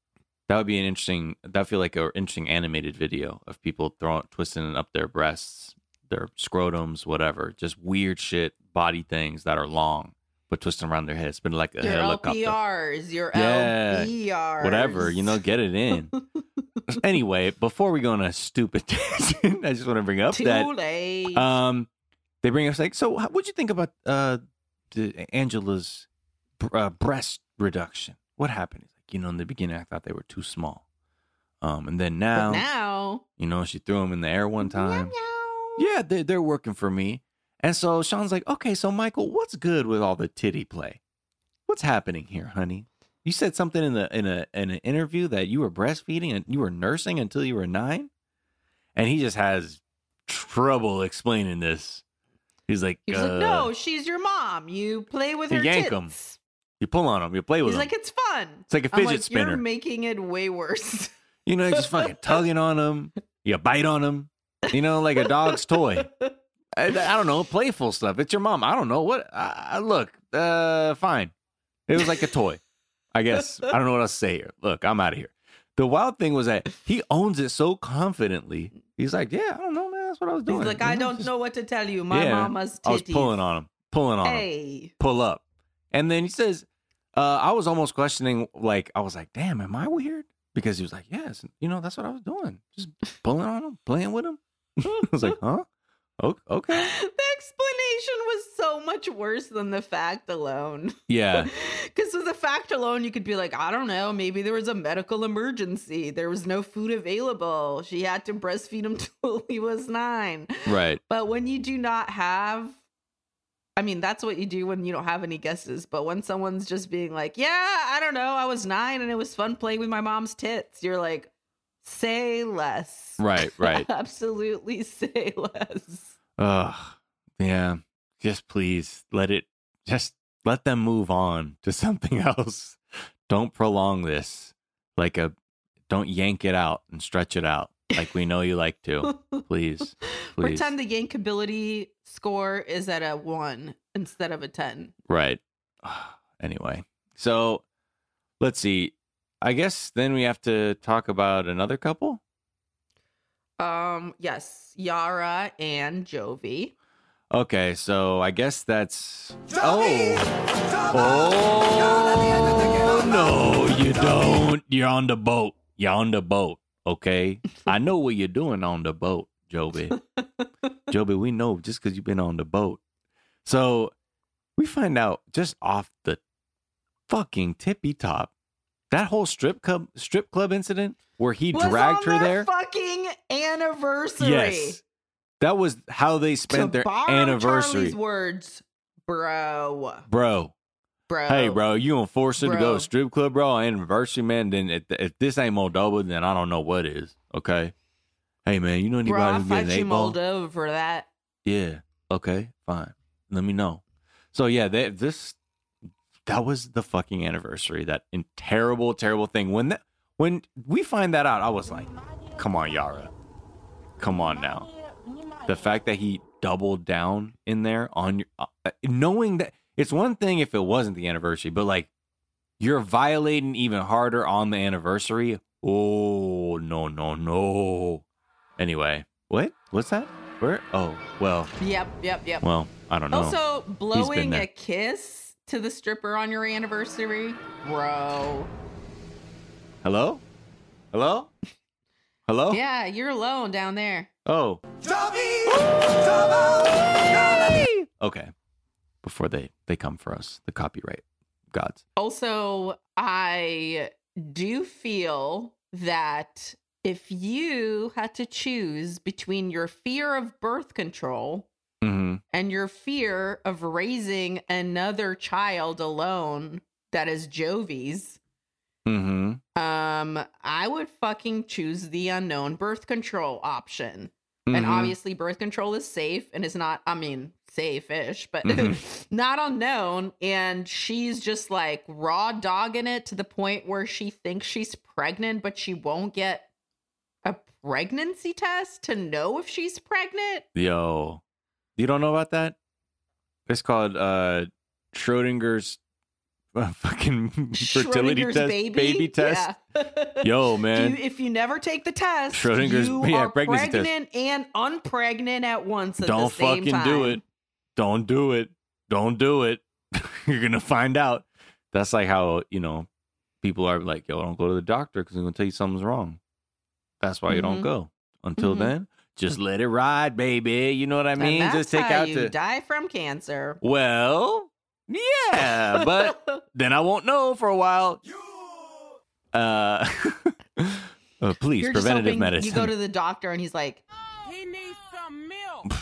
That would be an interesting that feel like an interesting animated video of people throwing twisting up their breasts, their scrotums, whatever. Just weird shit, body things that are long, but twisting around their heads. Been like a Your helicopter. LPRs, your Yeah. LPRs. Whatever, you know, get it in. anyway, before we go on a stupid tangent, I just want to bring up Too that late. um, they bring us like, so how- what'd you think about uh, the Angela's uh, breast reduction? What happened? You know, in the beginning, I thought they were too small. Um, and then But now, now, you know, she threw them in the air one time. Meow, meow. Yeah, they, they're working for me. And so Sean's like, okay, so Michael, what's good with all the titty play? What's happening here, honey? You said something in the in a in an interview that you were breastfeeding and you were nursing until you were nine, and he just has trouble explaining this. He's like, He's uh, like, no, she's your mom. You play with her yank tits. You pull on him, you play with He's him. like, it's fun. it's like a I'm fidget like, spinner. You're making it way worse. you know, you're just fucking tugging on him. You bite on him. You know, like a dog's toy. I, I don't know, playful stuff. It's your mom. I don't know what. I, look, uh, fine. It was like a toy, I guess. I don't know what else to say here. Look, I'm out of here. The wild thing was that he owns it so confidently. He's like, yeah, I don't know, man. That's what I was doing. He's like, I don't know what to tell you. My Yeah, mama's titties. I was pulling on him, pulling on him, Hey. pull up, and then he says, uh, I was almost questioning, like, I was like, damn, am I weird? Because he was like, yes, you know, that's what I was doing, just pulling on him, playing with him. I was like, huh? Okay. The explanation was so much worse than the fact alone. Yeah. Because with the fact alone, you could be like, I don't know, maybe there was a medical emergency. There was no food available. She had to breastfeed him till he was nine. Right. But when you do not have, I mean, that's what you do when you don't have any guesses. But when someone's just being like, yeah, I don't know, I was nine and it was fun playing with my mom's tits, you're like, say less. Right. Right. Absolutely say less. Ugh. Yeah. Just please let it just let them move on to something else. Don't prolong this. Like a don't yank it out and stretch it out like we know you like to. Please. Please. Pretend the yankability score is at a one instead of a 10. Right. Anyway. So let's see. I guess then we have to talk about another couple. Um, yes, Yara and Jovi. Okay, so I guess that's oh oh no, you don't. You're on the boat. You're on the boat. Okay, I know what you're doing on the boat, Jovi. Jovi, we know just because you've been on the boat. So we find out just off the fucking tippy top that whole strip club strip club incident where he Was dragged her their there. Fucking anniversary. Yes, that was how they spent to their anniversary, Charlie's words, bro, bro. Bro. Hey, bro, you gonna force her to go Bro. to strip club, bro? on Anniversary, man. Then if, if this ain't Moldova, then I don't know what is. Okay. Hey, man, you know Bro, anybody I who get an fight eight you ball? Moldova for that. Yeah. Okay. Fine. Let me know. So yeah, they, this that was the fucking anniversary. That in terrible, terrible thing. When that when we find that out, I was like, "Come on, Yara, come on now." The fact that he doubled down in there on your, uh, knowing that it's one thing if it wasn't the anniversary, but like you're violating even harder on the anniversary. Oh no, no, no. Anyway, what? What's that? Where? Oh, well, Yep, yep, yep. well, I don't know. Also, blowing a kiss to the stripper on your anniversary, bro. Hello? Hello? Hello? Yeah, you're alone down there. Oh. Okay. Before they they come for us, the copyright gods. Also, I do feel that if you had to choose between your fear of birth control Mm-hmm. and your fear of raising another child alone that is Jovi's, Mm-hmm. um, I would fucking choose the unknown birth control option. And Mhm. obviously, birth control is safe and is not, I mean, safe ish, but Mhm. not unknown. And she's just like raw dogging it to the point where she thinks she's pregnant, but she won't get a pregnancy test to know if she's pregnant. Yo. You don't know about that? It's called uh Schrodinger's uh, fucking fertility test baby, test. Yeah. Yo, man. You- if you never take the test, Schrodinger's- you yeah, are pregnancy test. pregnant and unpregnant at once. At don't the same fucking time. do it. Don't do it. Don't do it. You're gonna find out. That's like how you know people are like, yo, don't go to the doctor because they're gonna tell you something's wrong. That's why you don't Mhm. go. Until Mhm. then, just let it ride, baby. You know what I mean? Just take how out you the die from cancer. well, yeah, but then I won't know for a while. Uh, uh, please, You're preventative medicine. You go to the doctor and he's like, He needs some milk.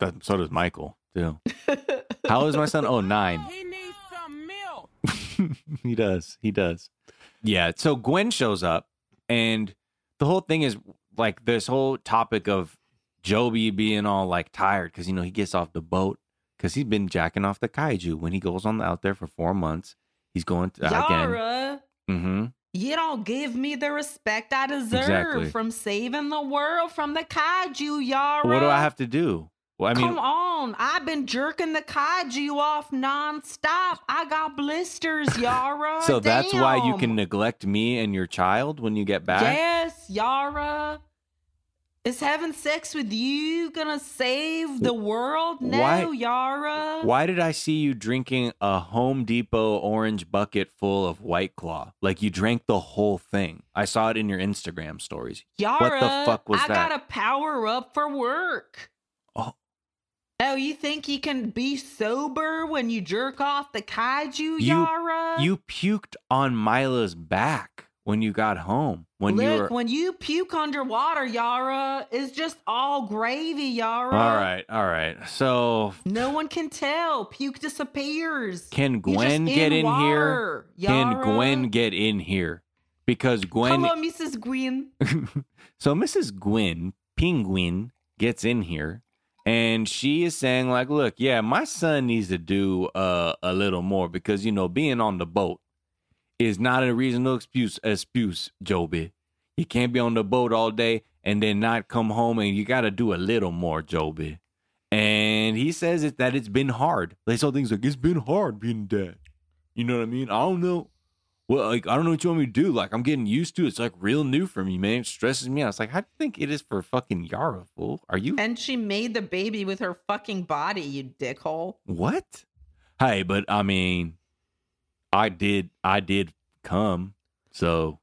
That- so does Michael too. How is my son? Oh, nine. He needs some milk. he does. He does. Yeah. So Gwen shows up, and the whole thing is like this whole topic of Jovi being all like tired because you know he gets off the boat because he's been jacking off the kaiju when he goes on out there for four months. He's going to, again. Yara, hmm you don't give me the respect I deserve Exactly. from saving the world from the kaiju, Yara. What do I have to do? Well, I mean, Come on. I've been jerking the kaiju off nonstop. I got blisters, Yara. so that's why you can neglect me and your child when you get back. Yes, Yara. Is having sex with you gonna save the world? No, Why- Yara. Why did I see you drinking a Home Depot orange bucket full of White Claw? Like you drank the whole thing. I saw it in your Instagram stories. Yara, what the fuck was I that? gotta power up for work. Oh. Oh, you think you can be sober when you jerk off the kaiju, You- Yara? You puked on Mila's back when you got home. When Look, you were when you puke underwater, Yara, it's just all gravy, Yara. All right, all right. So No one can tell. Puke disappears. can Gwen get in here? water, Can Yara. Gwen get in here? Because Gwen Hello, Mrs. Gwen. so Mrs. Gwyn Penguin gets in here and she is saying like, "Look, yeah, my son needs to do uh, a little more because you know being on the boat is not a reasonable excuse. Excuse, Jovi. You can't be on the boat all day and then not come home, and you got to do a little more, Jovi." And he says it, that it's been hard. They saw things like it's been hard being dad. You know what I mean? I don't know. Well, like I don't know what you want me to do. Like I'm getting used to it. It's like real new for me, man. It stresses me out. It's like, how do you think it is for fucking Yara? Fool? Are you And she made the baby with her fucking body, you dickhole. what? Hey, but I mean, I did, I did come. So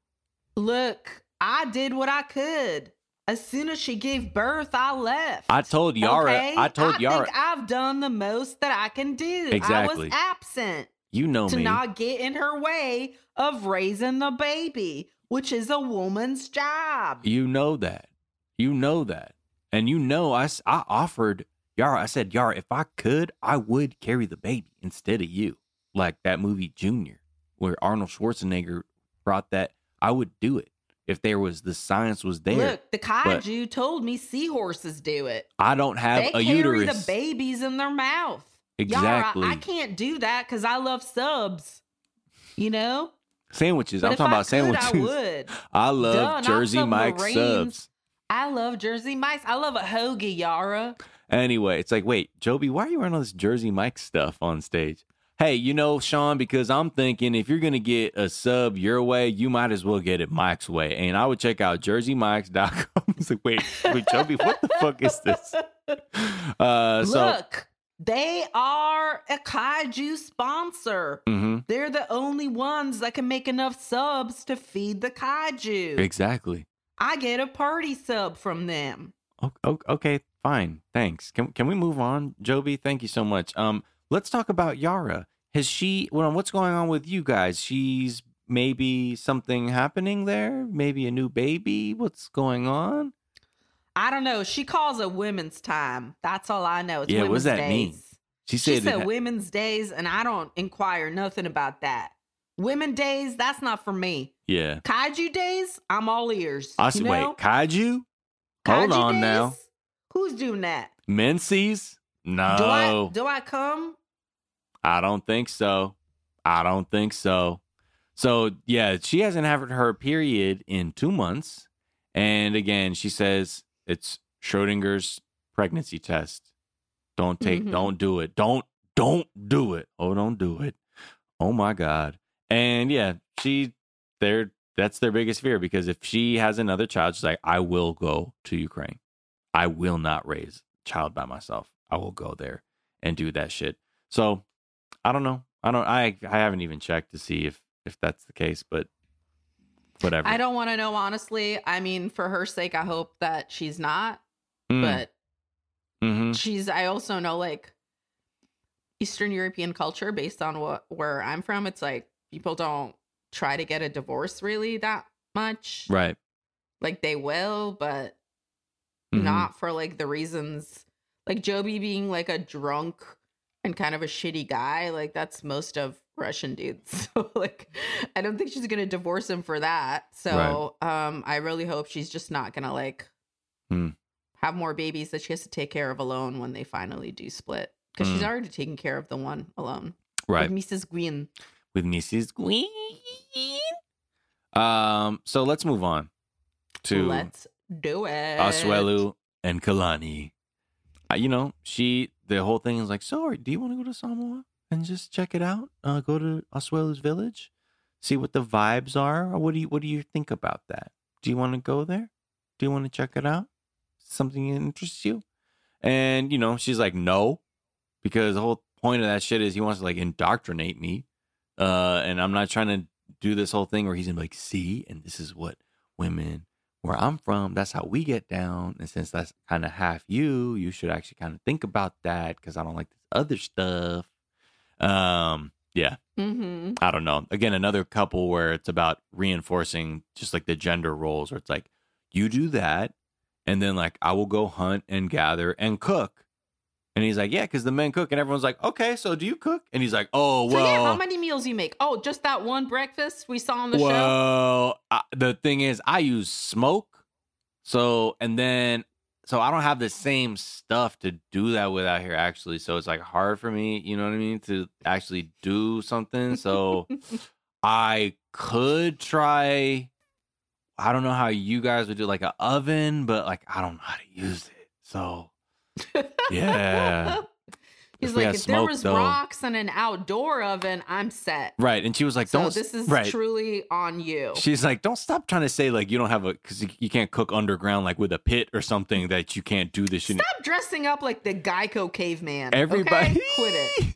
Look, I did what I could. As soon as she gave birth, I left. I told Yara. Okay? I told I Yara. think I've done the most that I can do. Exactly. I was absent you know to me. not get in her way of raising the baby, which is a woman's job. You know that. You know that. And you know, I, I offered Yara, I said, Yara, if I could, I would carry the baby instead of you. Like that movie Junior, where Arnold Schwarzenegger brought that. I would do it if there was the science was there. Look, the kaiju told me seahorses do it. I don't have they a carry uterus. the babies in their mouth. Exactly. Yara, I can't do that because I love subs. You know? Sandwiches. But I'm talking I about could, sandwiches. I would. I love Jersey some Mike Marines. subs. I love Jersey Mike's. I love a hoagie, Yara. Anyway, it's like, wait, Jovi, why are you wearing all this Jersey Mike stuff on stage? Hey, you know, Sean, because I'm thinking if you're gonna get a sub your way, you might as well get it Mike's way. And I would check out jerseymikes.com. It's like, wait, wait, Jovi, what the fuck is this? Uh so Look, They are a kaiju sponsor. hmm They're the only ones that can make enough subs to feed the kaiju. Exactly. I get a party sub from them. O- o- Okay, fine. Thanks. Can can we move on, Jovi? Thank you so much. Um, let's talk about Yara. Has she? Well, what's going on with you guys? She's maybe something happening there. Maybe a new baby. What's going on? I don't know. She calls it women's time. That's all I know. It's Yeah, what does that days. mean? She She said. it said women's days, and I don't inquire nothing about that. Women days, that's not for me. yeah. Kaiju days, I'm all ears. I you know? Wait, kaiju. Hold Kaiju on now. Who's doing that? Menses? No, Do I do I come? I don't think so. I don't think so. So yeah, she hasn't had her period in two months, and again, she says it's Schrodinger's pregnancy test. Don't take, Mhm. don't do it. Don't, don't do it. Oh, don't do it. Oh my god. And yeah, she, they're that's their biggest fear because if she has another child, she's like, I will go to Ukraine. I will not raise a child by myself. I will go there and do that shit. So I don't know. I don't. I I haven't even checked to see if if that's the case, but whatever. I don't want to know honestly. I mean, for her sake, I hope that she's not. Mm, But mhm. she's. I also know like Eastern European culture, based on what where I'm from. It's like people don't try to get a divorce really that much. right. Like they will, but Mhm. not for like the reasons like Jovi being like a drunk and kind of a shitty guy. Like that's most of Russian dudes. So like I don't think she's gonna divorce him for that. So um I really hope she's just not gonna like Hmm. have more babies that she has to take care of alone when they finally do split. Because she's Hmm. already taking care of the one alone. Right. With Mrs. Gwyn. With Mrs. Queen. Um. So let's move on to Let's do it. Asuelu and Kalani. Uh, you know, she the whole thing is like, so do you want to go to Samoa and just check it out? Uh, go to Asuelu's village, see what the vibes are. What do you what do you think about that? Do you want to go there? Do you want to check it out? Something that interests you? And you know, she's like, no, because the whole point of that shit is he wants to like indoctrinate me. Uh, and I'm not trying to do this whole thing where he's gonna be like, see, and this is what women where I'm from, that's how we get down. And since that's kind of half you, you should actually kind of think about that because I don't like this other stuff. Um, yeah, Mm-hmm. I don't know. Again, another couple where it's about reinforcing just like the gender roles, where it's like you do that, and then like I will go hunt and gather and cook. And he's like, yeah, because the men cook, and everyone's like, okay, so do you cook? And he's like, oh So well. yeah, how many meals you make? Oh, just that one breakfast we saw on the show. well, the thing is, I use smoke, so and then so I don't have the same stuff to do that with out here actually. So it's like hard for me, you know what I mean, to actually do something. So I could try. I don't know how you guys would do like an oven, but like I don't know how to use it. So yeah. He's like, if there was though- rocks and an outdoor oven, I'm set. right, and she was like, "Don't." this is right. truly on you. She's like, don't stop trying to say like you don't have a because you, can't cook underground like with a pit or something that you can't do this shit. Stop dressing up like the Geico caveman. Everybody, okay? quit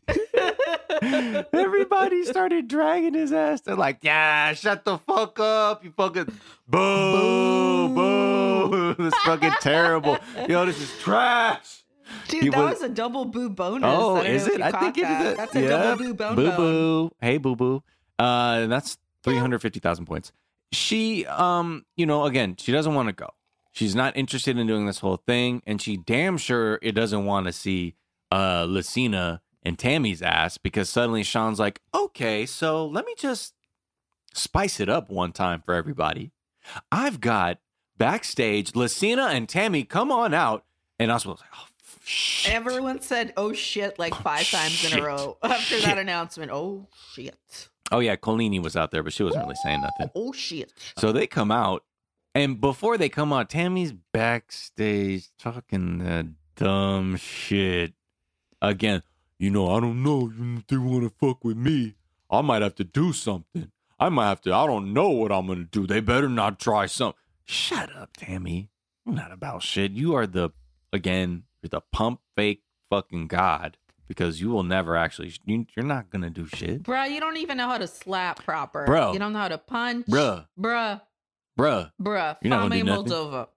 it. Everybody started dragging his ass. They're like, yeah, shut the fuck up, you fucking boo, boo. This fucking terrible. Yo, this is trash. Dude, He that was- was, a double boo bonus. Oh, I is it? I think it that. is. That's a yeah. double boo bone Boo boo. Hey, boo boo. Uh, that's three hundred fifty thousand points. She, um, you know, again, she doesn't want to go. She's not interested in doing this whole thing, and she damn sure it doesn't want to see uh Lucina and Tammy's ass because suddenly Sean's like, okay, so let me just spice it up one time for everybody. I've got backstage Lucina and Tammy. Come on out, and I was like, oh shit. Everyone said, oh shit, like oh, five times in a row after Shit. that announcement. Oh shit. Oh yeah, Colini was out there, but she wasn't really saying nothing. Oh shit. So they come out, and before they come out, Tammy's backstage talking that dumb shit again. You know, I don't know if they want to fuck with me. I might have to do something. I might have to. I don't know what I'm gonna do. They better not try something. Shut up, Tammy. You're not about shit. You are the again. You're the pump fake fucking god. because you will never actually. You, you're not gonna do shit, Bruh, you don't even know how to slap proper. Bro. You don't know how to punch. Bruh. Bruh. bruh. Bruh. You're not gonna do nothing. Moldova.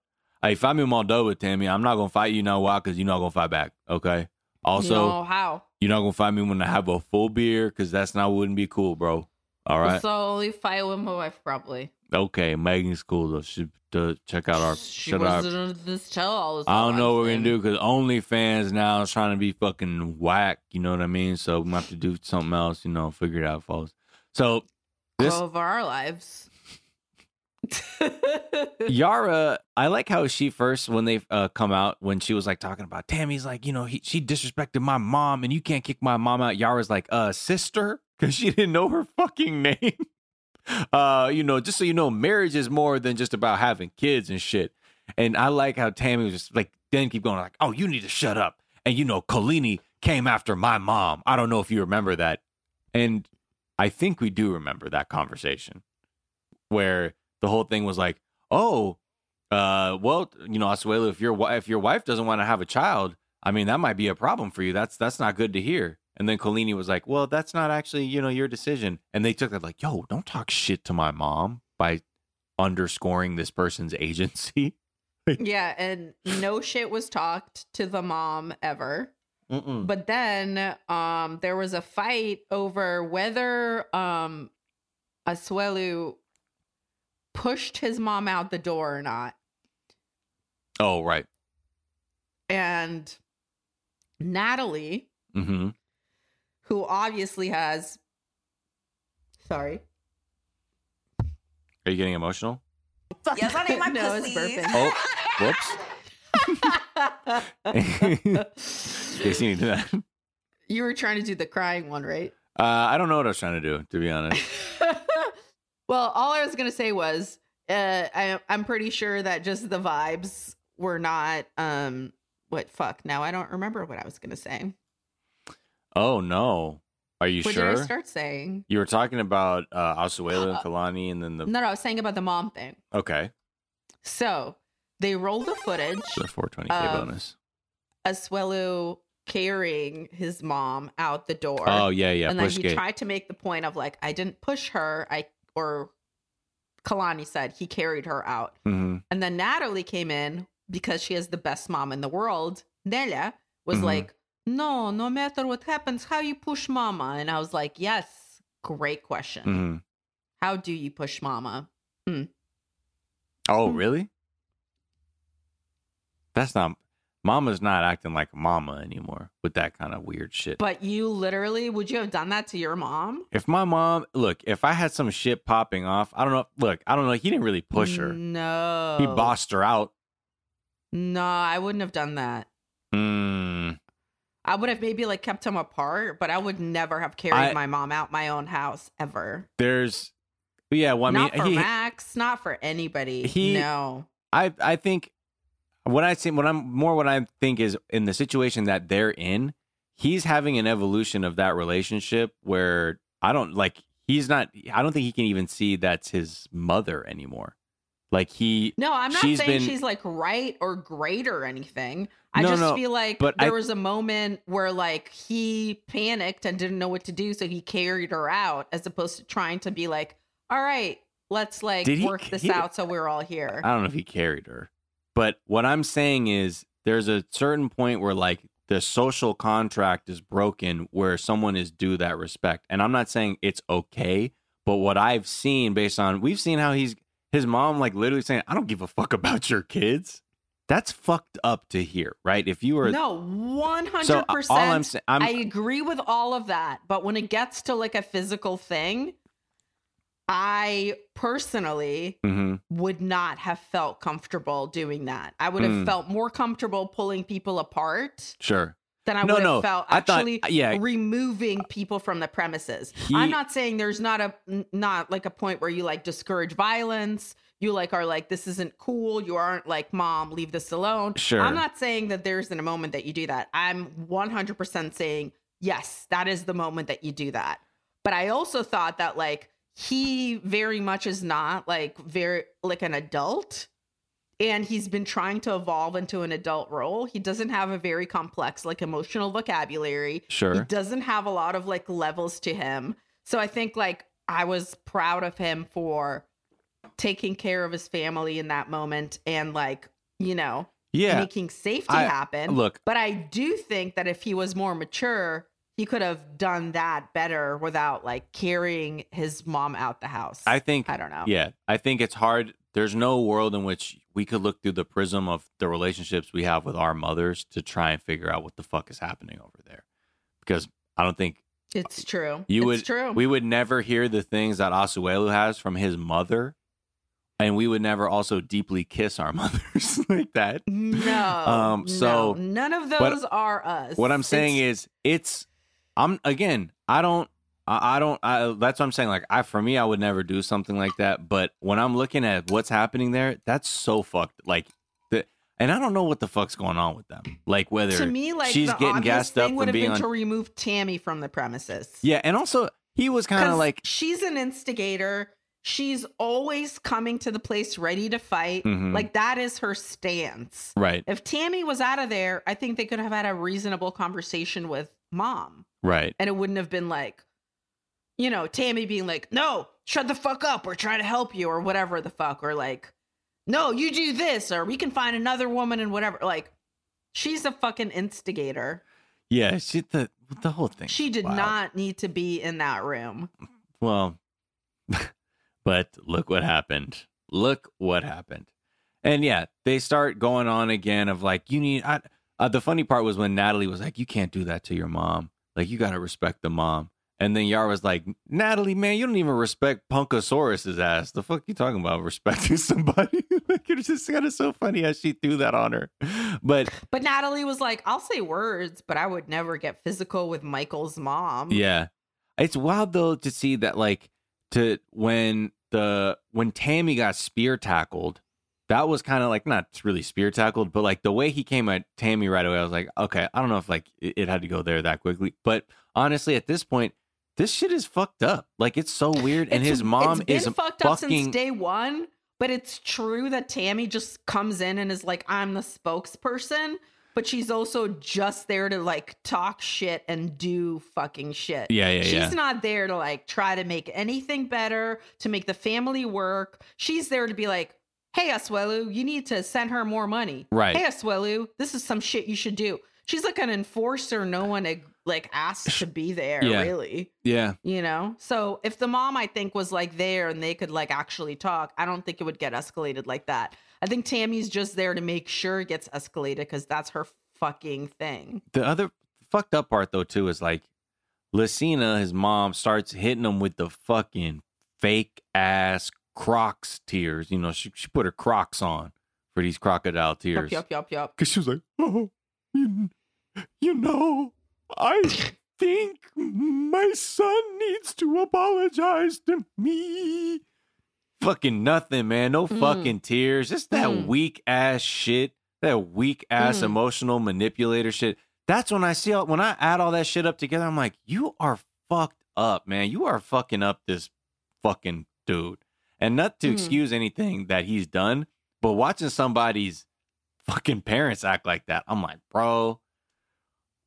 Hey, fight me in Moldova, Tammy. I'm not gonna fight you. You know why? Because you're not gonna fight back. Okay. Also, no, how? you're not gonna fight me when I have a full beer, because that's not wouldn't be cool, bro. All right. So only fight with my wife, probably. Okay, Megan's cool though. She to check out our she shut wasn't this tell all. I don't know what we're gonna do because OnlyFans now is trying to be fucking whack. You know what I mean? So we have to do something else. You know, figure it out, folks. So this over our lives. Yara, I like how she first when they uh, come out when she was like talking about Tammy's like you know he, she disrespected my mom and you can't kick my mom out. Yara's like uh sister because she didn't know her fucking name. Uh, you know, just so you know, marriage is more than just about having kids and shit. And I like how Tammy was just like then keep going like, oh, you need to shut up. And you know, Colini came after my mom. I don't know if you remember that. And I think we do remember that conversation where the whole thing was like, oh, uh, well, you know, Asuelu, if your wife if your wife doesn't want to have a child, I mean, that might be a problem for you. That's that's not good to hear. And then Colini was like, well, that's not actually, you know, your decision. And they took that like, yo, don't talk shit to my mom by underscoring this person's agency. yeah, and no shit was talked to the mom ever. Mm-mm. But then um there was a fight over whether um Asuelu pushed his mom out the door or not. Oh, right. And Natalie, Mm-hmm. Who obviously has sorry. Are you getting emotional? Yes, I need my no, it's pussy. Oh, whoops. Casey, you need to do that. you were trying to do the crying one, right? Uh, I don't know what I was trying to do, to be honest. well, all I was gonna say was, uh, I, I'm pretty sure that just the vibes were not. Um, what fuck? Now I don't remember what I was gonna say. Oh no. Are you what sure? What did I start saying? You were talking about uh Asuelu and Kalani and then the No, no, I was saying about the mom thing. Okay. So they rolled the footage. The 420k bonus. Asuelu carrying his mom out the door. Oh yeah, yeah. and then push he gate. tried to make the point of like, I didn't push her. I or Kalani said he carried her out. hmm And then Natalie came in because she is the best mom in the world. Nelia was Mhm. like, No, no matter what happens, how you push mama? And I was like, Yes, great question. hmm How do you push mama? Oh Hmm. really? That's not. Mama's not acting like a mama anymore with that kind of weird shit. But you literally, would you have done that to your mom? if my mom, look, if I had some shit popping off, I don't know. Look, I don't know. He didn't really push her. No. He bossed her out. No, I wouldn't have done that. Mm, I would have maybe like kept them apart, but I would never have carried I- my mom out my own house ever. there's, yeah. Well, I mean, not for he, Max, not for anybody. he- no. I I think what I see what I'm more what I think is in the situation that they're in, he's having an evolution of that relationship where I don't like he's not I don't think he can even see that's his mother anymore. Like he No, I'm not saying been- she's like right or great or anything. I No, just no, feel like but there I- was a moment where like he panicked and didn't know what to do, so he carried her out as opposed to trying to be like, all right, let's like he work this he- out so we're all here. I don't know if he carried her. But what I'm saying is there's a certain point where like the social contract is broken where someone is due that respect. And I'm not saying it's okay, but what I've seen based on we've seen how he's his mom like literally saying, I don't give a fuck about your kids. That's fucked up to hear, right? If you were no, one hundred percent, I'm agree with all of that, but when it gets to like a physical thing, I personally Mhm. would not have felt comfortable doing that. I would have Mm. felt more comfortable pulling people apart sure. Than I No, would have no, felt I thought- actually yeah. removing people from the premises. He- I'm not saying there's not a not like a point where you like discourage violence. You like are like this isn't cool. You aren't like mom, leave this alone. Sure. I'm not saying that there's in a moment that you do that. I'm 100% saying yes, that is the moment that you do that. But I also thought that like he very much is not like very like an adult and he's been trying to evolve into an adult role. He doesn't have a very complex like emotional vocabulary. Sure. He doesn't have a lot of like levels to him. So I think like I was proud of him for taking care of his family in that moment and like, you know, Yeah. making safety I- happen. Look, But I do think that if he was more mature, he could have done that better without like carrying his mom out the house. I think I don't know. Yeah, I think it's hard. There's no world in which we could look through the prism of the relationships we have with our mothers to try and figure out what the fuck is happening over there. Because I don't think It's true. you it's would true. we would never hear the things that Asuelu has from his mother, and we would never also deeply kiss our mothers like that. no. Um, so- no. none of those but are us. What I'm saying It's- is, it's I'm again. I don't. I I don't. I, that's what I'm saying. Like, I for me, I would never do something like that. But when I'm looking at what's happening there, that's so fucked. Like, the and I don't know what the fuck's going on with them. Like, whether to me, like she's the getting gassed up would have been on. to remove Tammy from the premises. yeah, and also he was kind of like, she's an instigator. She's always coming to the place ready to fight. Mhm. Like that is her stance. right, If Tammy was out of there, I think they could have had a reasonable conversation with mom. right, And it wouldn't have been like, you know, Tammy being like, no, shut the fuck up. We're trying to help you or whatever the fuck. Or like, no, you do this or we can find another woman and whatever. Like, she's a fucking instigator. yeah. She the the whole thing. She did Wow. not need to be in that room. Well, but look what happened. Look what happened. And yeah, they start going on again of like, you need. I, uh, the funny part was when Natalie was like, you can't do that to your mom. Like, you got to respect the mom. And then Yar was like, Natalie, man, you don't even respect Punkosaurus's ass. The fuck you talking about respecting somebody? like, it's just kind of so funny how she threw that on her. But But Natalie was like, I'll say words, but I would never get physical with Michael's mom. Yeah. It's wild though to see that like to when the when Tammy got spear tackled, that was kind of like not really spear tackled, but like the way he came at Tammy right away, I was like, okay, I don't know if like it, it had to go there that quickly. But honestly, at this point, this shit is fucked up. Like it's so weird. And It's- his mom it's been is fucked up fucking since day one. But it's true that Tammy just comes in and is like, I'm the spokesperson. But she's also just there to like talk shit and do fucking shit. Yeah, yeah, She's yeah. not there to like try to make anything better, to make the family work. She's there to be like, hey, Asuelu, you need to send her more money. Right. Hey, Asuelu, this is some shit you should do. She's like an enforcer. No one like asked to be there, Yeah. really yeah. you know so if the mom i think was like there and they could like actually talk i don't think it would get escalated like that i think tammy's just there to make sure it gets escalated because that's her fucking thing The other fucked up part though too is like Lucina, his mom, starts hitting him with the fucking fake ass Crocs tears. You know, she she put her Crocs on for these crocodile yup tears. yup yup yup Cause she was like, oh, you, you know, I think my son needs to apologize to me. Fucking nothing, man. No Mm. fucking tears. Just that Mm. weak ass shit. That weak ass Mm. emotional manipulator shit. That's when I see all, when I add all that shit up together. I'm like, you are fucked up, man. You are fucking up this fucking dude. And not to Mm. excuse anything that he's done, but watching somebody's fucking parents act like that, I'm like, bro,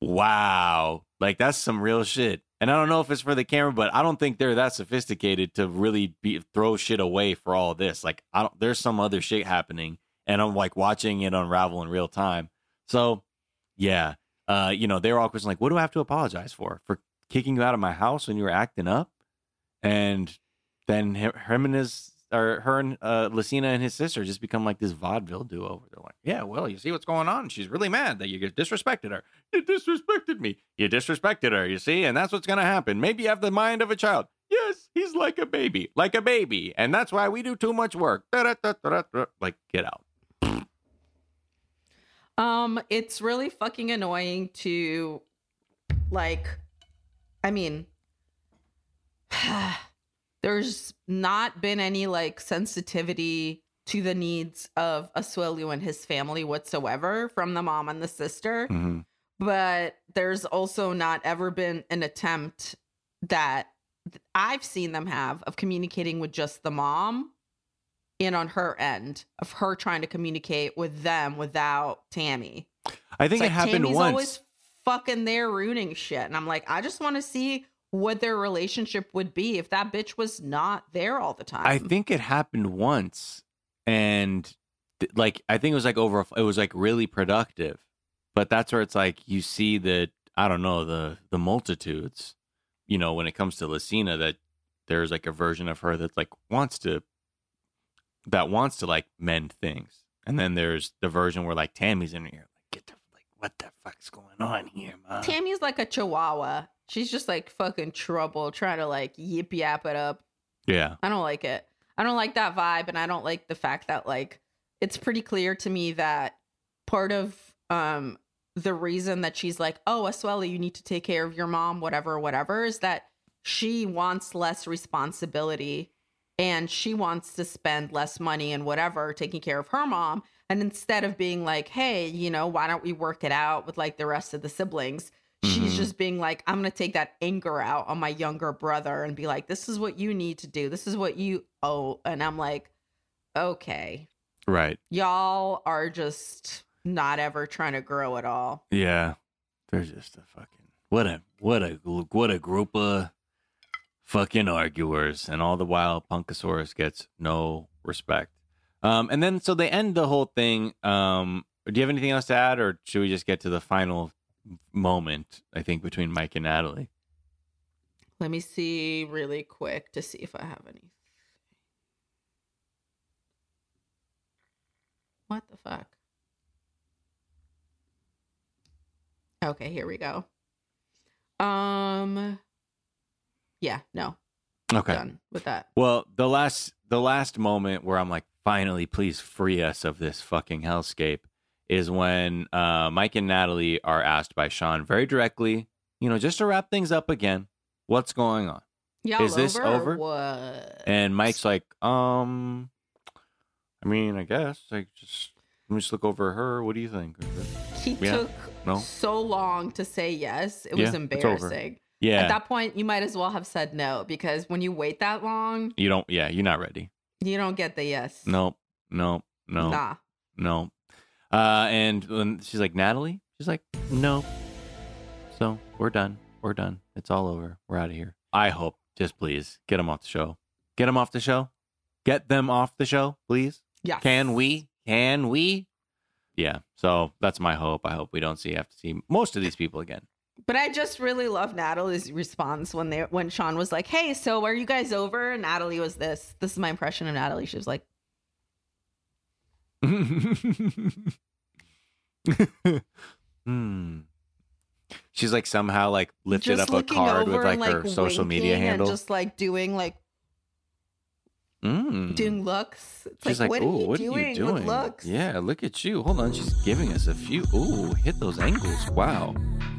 wow. Like that's some real shit. And I don't know if it's for the camera, but I don't think they're that sophisticated to really be throw shit away for all this. Like I don't there's some other shit happening and I'm like watching it unravel in real time. So yeah. Uh, you know, they're all questioning like, what do I have to apologize for? For kicking you out of my house when you were acting up? And then him and his or her and uh Lucina and his sister just become like this vaudeville duo. They're like, yeah, well, you see what's going on. She's really mad that you disrespected her. You disrespected me. You disrespected her. You see, and that's what's gonna happen. Maybe you have the mind of a child. Yes, he's like a baby, like a baby, and that's why we do too much work. Like, get out. um it's really fucking annoying to like i mean there's not been any like sensitivity to the needs of Asuelu and his family whatsoever from the mom and the sister. Mhm. But there's also not ever been an attempt that I've seen them have of communicating with just the mom in on her end of her trying to communicate with them without Tammy. I think It's it like happened Tammy's once. always fucking there ruining shit. And I'm like, I just want to see what their relationship would be if that bitch was not there all the time. I think it happened once, and th- like I think it was like over. It was like really productive, but that's where it's like you see that I don't know the the multitudes. You know, when it comes to Lucina, that there's like a version of her that like wants to that wants to like mend things, and then there's the version where like Tammy's in here, like get the like what the fuck's going on here, man? Tammy's like a chihuahua. She's just like fucking trouble trying to like yip yap it up. yeah, I don't like it. I don't like that vibe, and I don't like the fact that like it's pretty clear to me that part of um the reason that she's like, oh, Asuelu, you need to take care of your mom, whatever, whatever, is that she wants less responsibility and she wants to spend less money and whatever taking care of her mom. And instead of being like, hey, you know, why don't we work it out with like the rest of the siblings? She's Mhm. just being like, I'm going to take that anger out on my younger brother and be like, this is what you need to do. This is what you owe. And I'm like, okay, right, y'all are just not ever trying to grow at all. yeah. They're just a fucking what a what a what a group of fucking arguers, and all the while Punkosaurus gets no respect. Um, and then so they end the whole thing. Um, do you have anything else to add, or should we just get to the final moment? I think between Mike and Natalie. Let me see really quick to see if I have any. What the fuck? Okay, here we go. Um yeah, no. Okay. Done with that. Well, the last the last moment where I'm like, finally, please free us of this fucking hellscape is when uh, Mike and Natalie are asked by Sean very directly, you know, just to wrap things up again, what's going on? Y'all Is this over? over? What? And Mike's like, um, I mean, I guess like just let me just look over her. What do you think? he yeah, took no? so long to say yes. It Yeah, was embarrassing. Yeah. At that point, you might as well have said no because when you wait that long, you don't. Yeah, you're not ready. you don't get the yes. Nope, nope, no, Nah. no. Uh, and when she's like, Natalie, she's like, no. So we're done. We're done. It's all over. We're out of here. I hope. Just please get them off the show. Get them off the show. Get them off the show, please. Yeah. Can we? Can we? Yeah. So that's my hope. I hope we don't see have to see most of these people again. But I just really love Natalie's response when they when Sean was like, "Hey, so are you guys over?" And Natalie was this. This is my impression of Natalie. She was like, hmm. She's like somehow like lifted just up a card with like and, her social media handle. and just like doing like Mm. doing looks. It's She's like, like, what, "Ooh, are, you what doing are you doing? with looks? Yeah, look at you. Hold on, she's giving us a few. Ooh, hit those angles. Wow.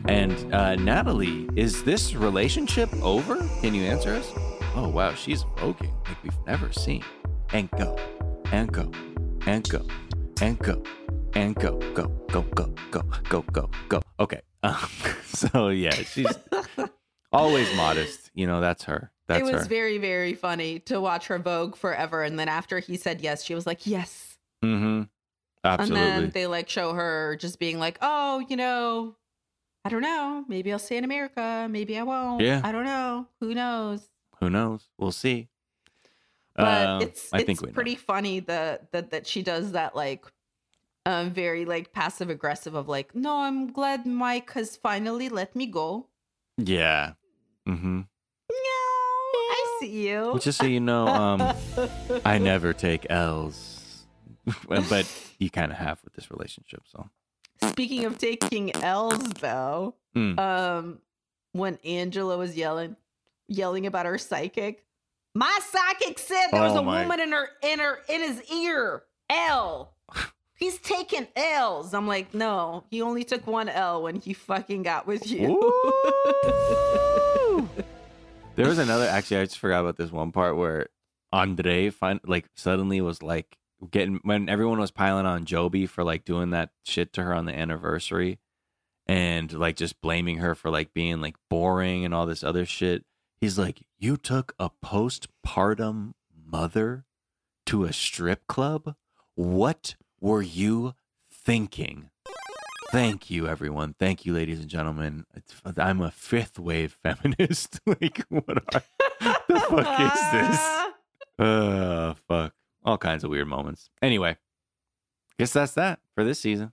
And uh, Natalie, is this relationship over? Can you answer us? Oh wow, she's voguing like we've never seen. And go, and go, and go, and go, and go, go, go, go, go, go, go, go. Okay. Um, so yeah, she's always modest. You know, that's her. That's it was her. very very funny to watch her vogue forever, and then after he said yes, she was like, "Yes." mm-hmm. Absolutely. And then they like show her just being like, "Oh, you know, I don't know. Maybe I'll stay in America. Maybe I won't. Yeah. I don't know. Who knows?" Who knows? We'll see. But Um, it's I it's think we know. pretty funny that that that she does that like um very like passive aggressive of like, "No, I'm glad Mike has finally let me go." Yeah. Mm-hmm. No, I see you. Well, just so you know, um, I never take L's, but you kind of have with this relationship. So Speaking of taking L's though, Mm. um when Angela was yelling yelling about her psychic, my psychic said there was Oh a my- woman in her in her in his ear. L. He's taking L's. I'm like, no, he only took one L when he fucking got with you. There was another. Actually, I just forgot about this one part where Andre fin- like suddenly was like getting when everyone was piling on Jovi for like doing that shit to her on the anniversary, and like just blaming her for like being like boring and all this other shit. He's like, you took a postpartum mother to a strip club? What were you thinking? Thank you, everyone. Thank you, ladies and gentlemen. I'm a fifth wave feminist. like, what are, the fuck is this? Uh, fuck. All kinds of weird moments. Anyway, guess that's that for this season.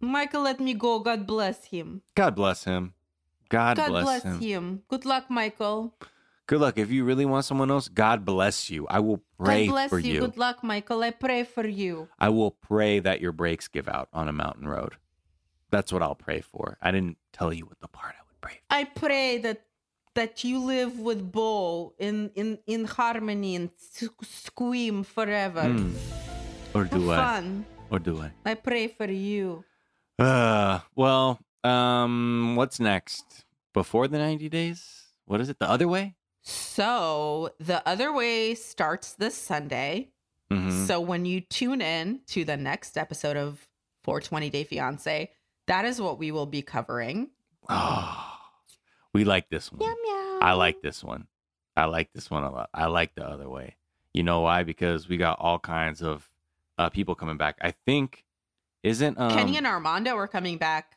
Michael, let me go. God bless him. God bless him. God, God bless, bless him. him. Good luck, Michael. Good luck. If you really want someone else, God bless you. I will pray God bless for you. you. Good luck, Michael. I pray for you. I will pray that your brakes give out on a mountain road. That's what I'll pray for. I didn't tell you what the part I would pray for. I pray that that you live with Bo in in in harmony and scream forever. Mm. Or do I? fun. Or do I? I pray for you. Uh, well, um, what's next? Before the 90 days? What is it? The other way? So the other way starts this Sunday. Mhm. So when you tune in to the next episode of 420 Day Fiance, that is what we will be covering. Oh, we like this one. meow. I like this one. I like this one a lot. I like the other way. You know why? Because we got all kinds of uh, people coming back. I think isn't um, Kenny and Armando are coming back.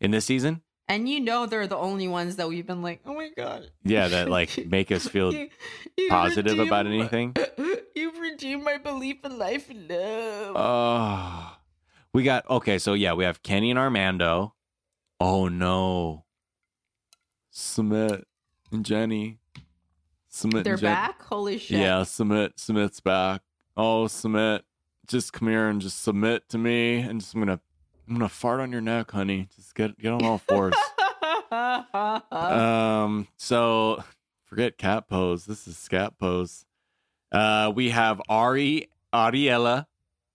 In this season? And you know they're the only ones that we've been like, oh my god. Yeah, that like make us feel You- you positive about anything. You've redeemed my belief in life and love. Oh, we got okay. So yeah, we have Kenny and Armando. Oh no, Sumit and Jenny. Sumit they're Jen- back? Holy shit. Yeah, Sumit. Sumit's back. Oh, Sumit, just come here and just submit to me, and just I'm gonna I'm gonna fart on your neck, honey. Just get get on all fours. um. So forget cat pose. This is scat pose. Uh, we have Ari, Ariella,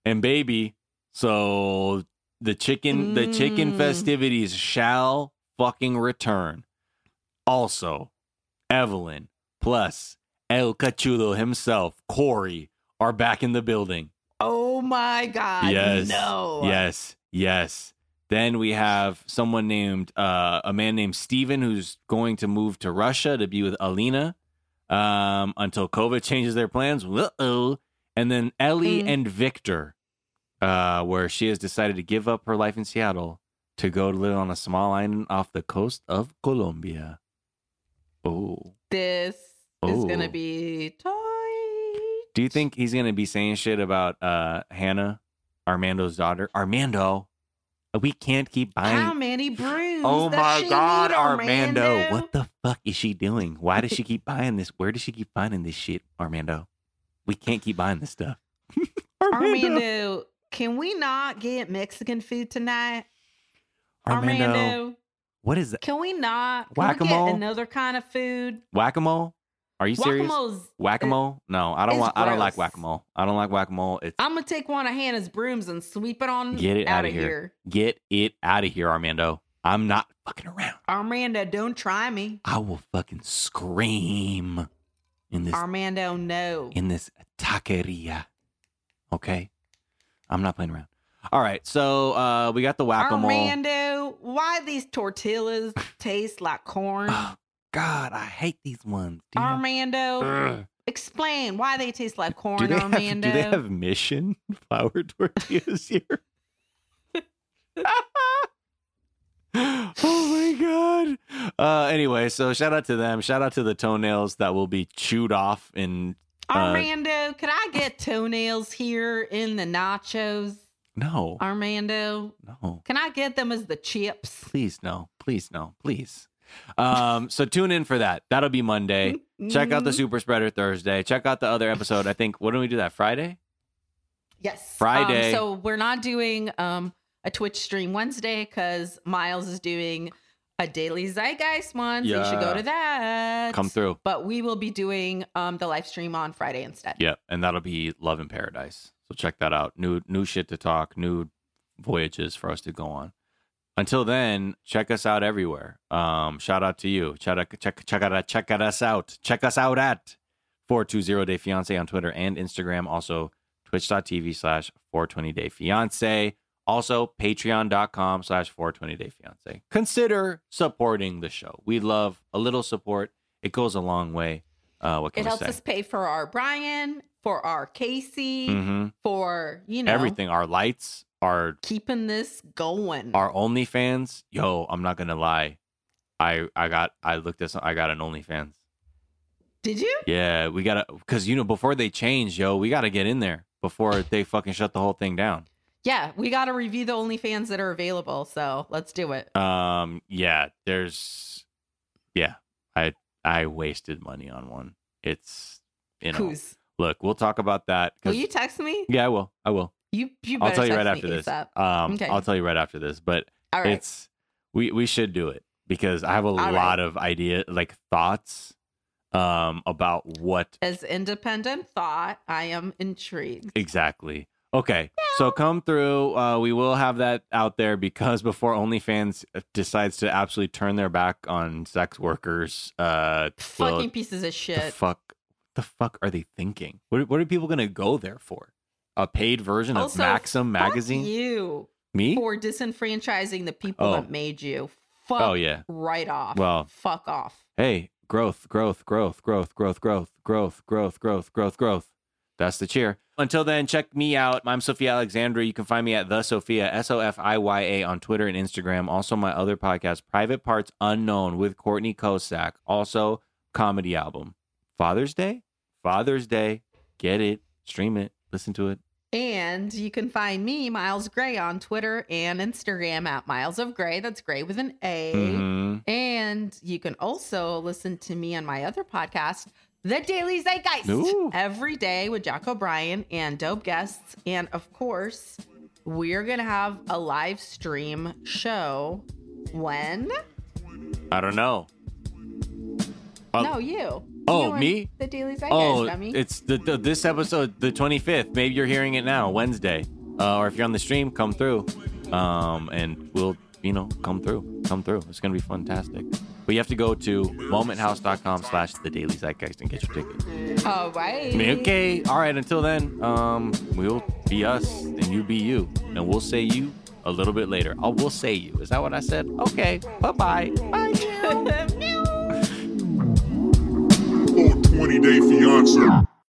and baby. So the chicken, the chicken Mm. festivities shall fucking return. Also, Evelyn plus El Cachudo himself, Corey, are back in the building. oh my god. yes. No. Yes. Yes. Then we have someone named uh, a man named Steven who's going to move to Russia to be with Alina um, until COVID changes their plans. Uh-oh. And then Ellie Mm. and Victor, uh, where she has decided to give up her life in Seattle to go to live on a small island off the coast of Colombia. Oh. This is Oh. gonna be tight. Do you think he's gonna be saying shit about uh Hannah, Armando's daughter? Armando, we can't keep buying. how many brooms? oh my God, need, Armando. What the fuck is she doing? Why does she keep buying this? Where does she keep finding this shit, Armando? We can't keep buying this stuff. Armando, can we not get Mexican food tonight? Armando, What is that? can we not? Can we Whack-a-mole? get another kind of food? Whack a mole? Are you serious? Whack a mole? No, I don't want. I don't like whack a mole. I don't like whack a mole. I'm gonna take one of Hannah's brooms and sweep it on Get it out of here. here. get it out of here, Armando. I'm not fucking around. Armando, don't try me. I will fucking scream in this Armando, no. in this taqueria. Okay, I'm not playing around. All right, so uh, we got the whack a mole. Armando, why these tortillas taste like corn? God, I hate these ones. Do you have- Armando, Ugh. explain why they taste like corn, do they have, Armando. do they have mission flour tortillas here? oh my god. Uh anyway, so shout out to them. Shout out to the toenails that will be chewed off in uh, Armando, could I get toenails here in the nachos? no. Armando, No. can I get them as the chips? Please no. Please no. Please. Um so tune in for that. That'll be Monday. Check out the. Super Spreader Thursday. Check out the other episode. I think what do we do that Friday? Yes. Friday. Um, so we're not doing um, a Twitch stream Wednesday because Miles is doing a daily Zeitgeist one. So you should go to that. Come through. But we will be doing um, the live stream on Friday instead. Yep, and that'll be Love in Paradise. So check that out. New new shit to talk, new voyages for us to go on. Until then, check us out everywhere. Um, shout out to you. Check out, check check out check out us out. Check us out at 420 Day Fiance on Twitter and Instagram. Also twitch.tv slash 420 Day Fiance. Also patreon.com slash 420 Day Fiance. Consider supporting the show. We love a little support. It goes a long way. Uh, what can It helps say? us pay for our Brian, for our Casey, hmm for you know Everything. Our lights, our keeping this going. our OnlyFans. Yo, I'm not gonna lie. I I got I looked at some, I got an OnlyFans. Did you? Yeah, we gotta because you know before they change, yo, we gotta get in there before they fucking shut the whole thing down. Yeah, we got to review the OnlyFans that are available. So let's do it. Um, yeah, there's, yeah, I I wasted money on one. It's you know, Who's? look, we'll talk about that. Will you text me? yeah, I will. I will. You you. I'll tell you right after this. Um, Okay. I'll tell you right after this. But All right. it's we we should do it because I have a right. lot of idea like thoughts um about what As independent thought, I am intrigued. exactly. Okay, so come through. Uh, we will have that out there because before OnlyFans decides to absolutely turn their back on sex workers, uh, Fucking pieces of the shit. fuck, the fuck are they thinking? What what are people gonna go there for? A paid version of Also, Maxim fuck magazine? You Me? for disenfranchising the people Oh. that made you. Fuck Oh yeah. right off. Well- fuck off. hey, growth, growth, growth, growth, growth, growth, growth, growth, growth, growth, growth. That's the cheer. Until then, check me out. I'm Sofiya Alexandra. You can find me at the Sofiya S O F I Y A on Twitter and Instagram. Also, my other podcast, Private Parts Unknown, with Courtney Kosak. Also, comedy album. Father's Day. Father's Day. Get it. Stream it. Listen to it. And you can find me, Miles Gray, on Twitter and Instagram at Miles of Gray. That's Gray with an A. Mhm. And you can also listen to me on my other podcast, The Daily Zeitgeist, Ooh. every day with Jack O'Brien and dope guests. And of course, we're going to have a live stream show when? I don't know. Uh, no, you. oh, You me? The Daily Zeitgeist, Oh, dummy. it's the, the this episode, the 25th. Maybe you're hearing it now, Wednesday. Uh, or if you're on the stream, come through. Um, and we'll, you know, come through. Come through. It's gonna be fantastic. But you have to go to momenthouse.com slash the daily zeitgeist and get your ticket. All right. Okay. All right. Until then, um, we'll be us and you be you. And we'll say you a little bit later. Oh, we'll say you. Is that what I said? Okay. Bye-bye. Bye. Or 20 Day Fiance.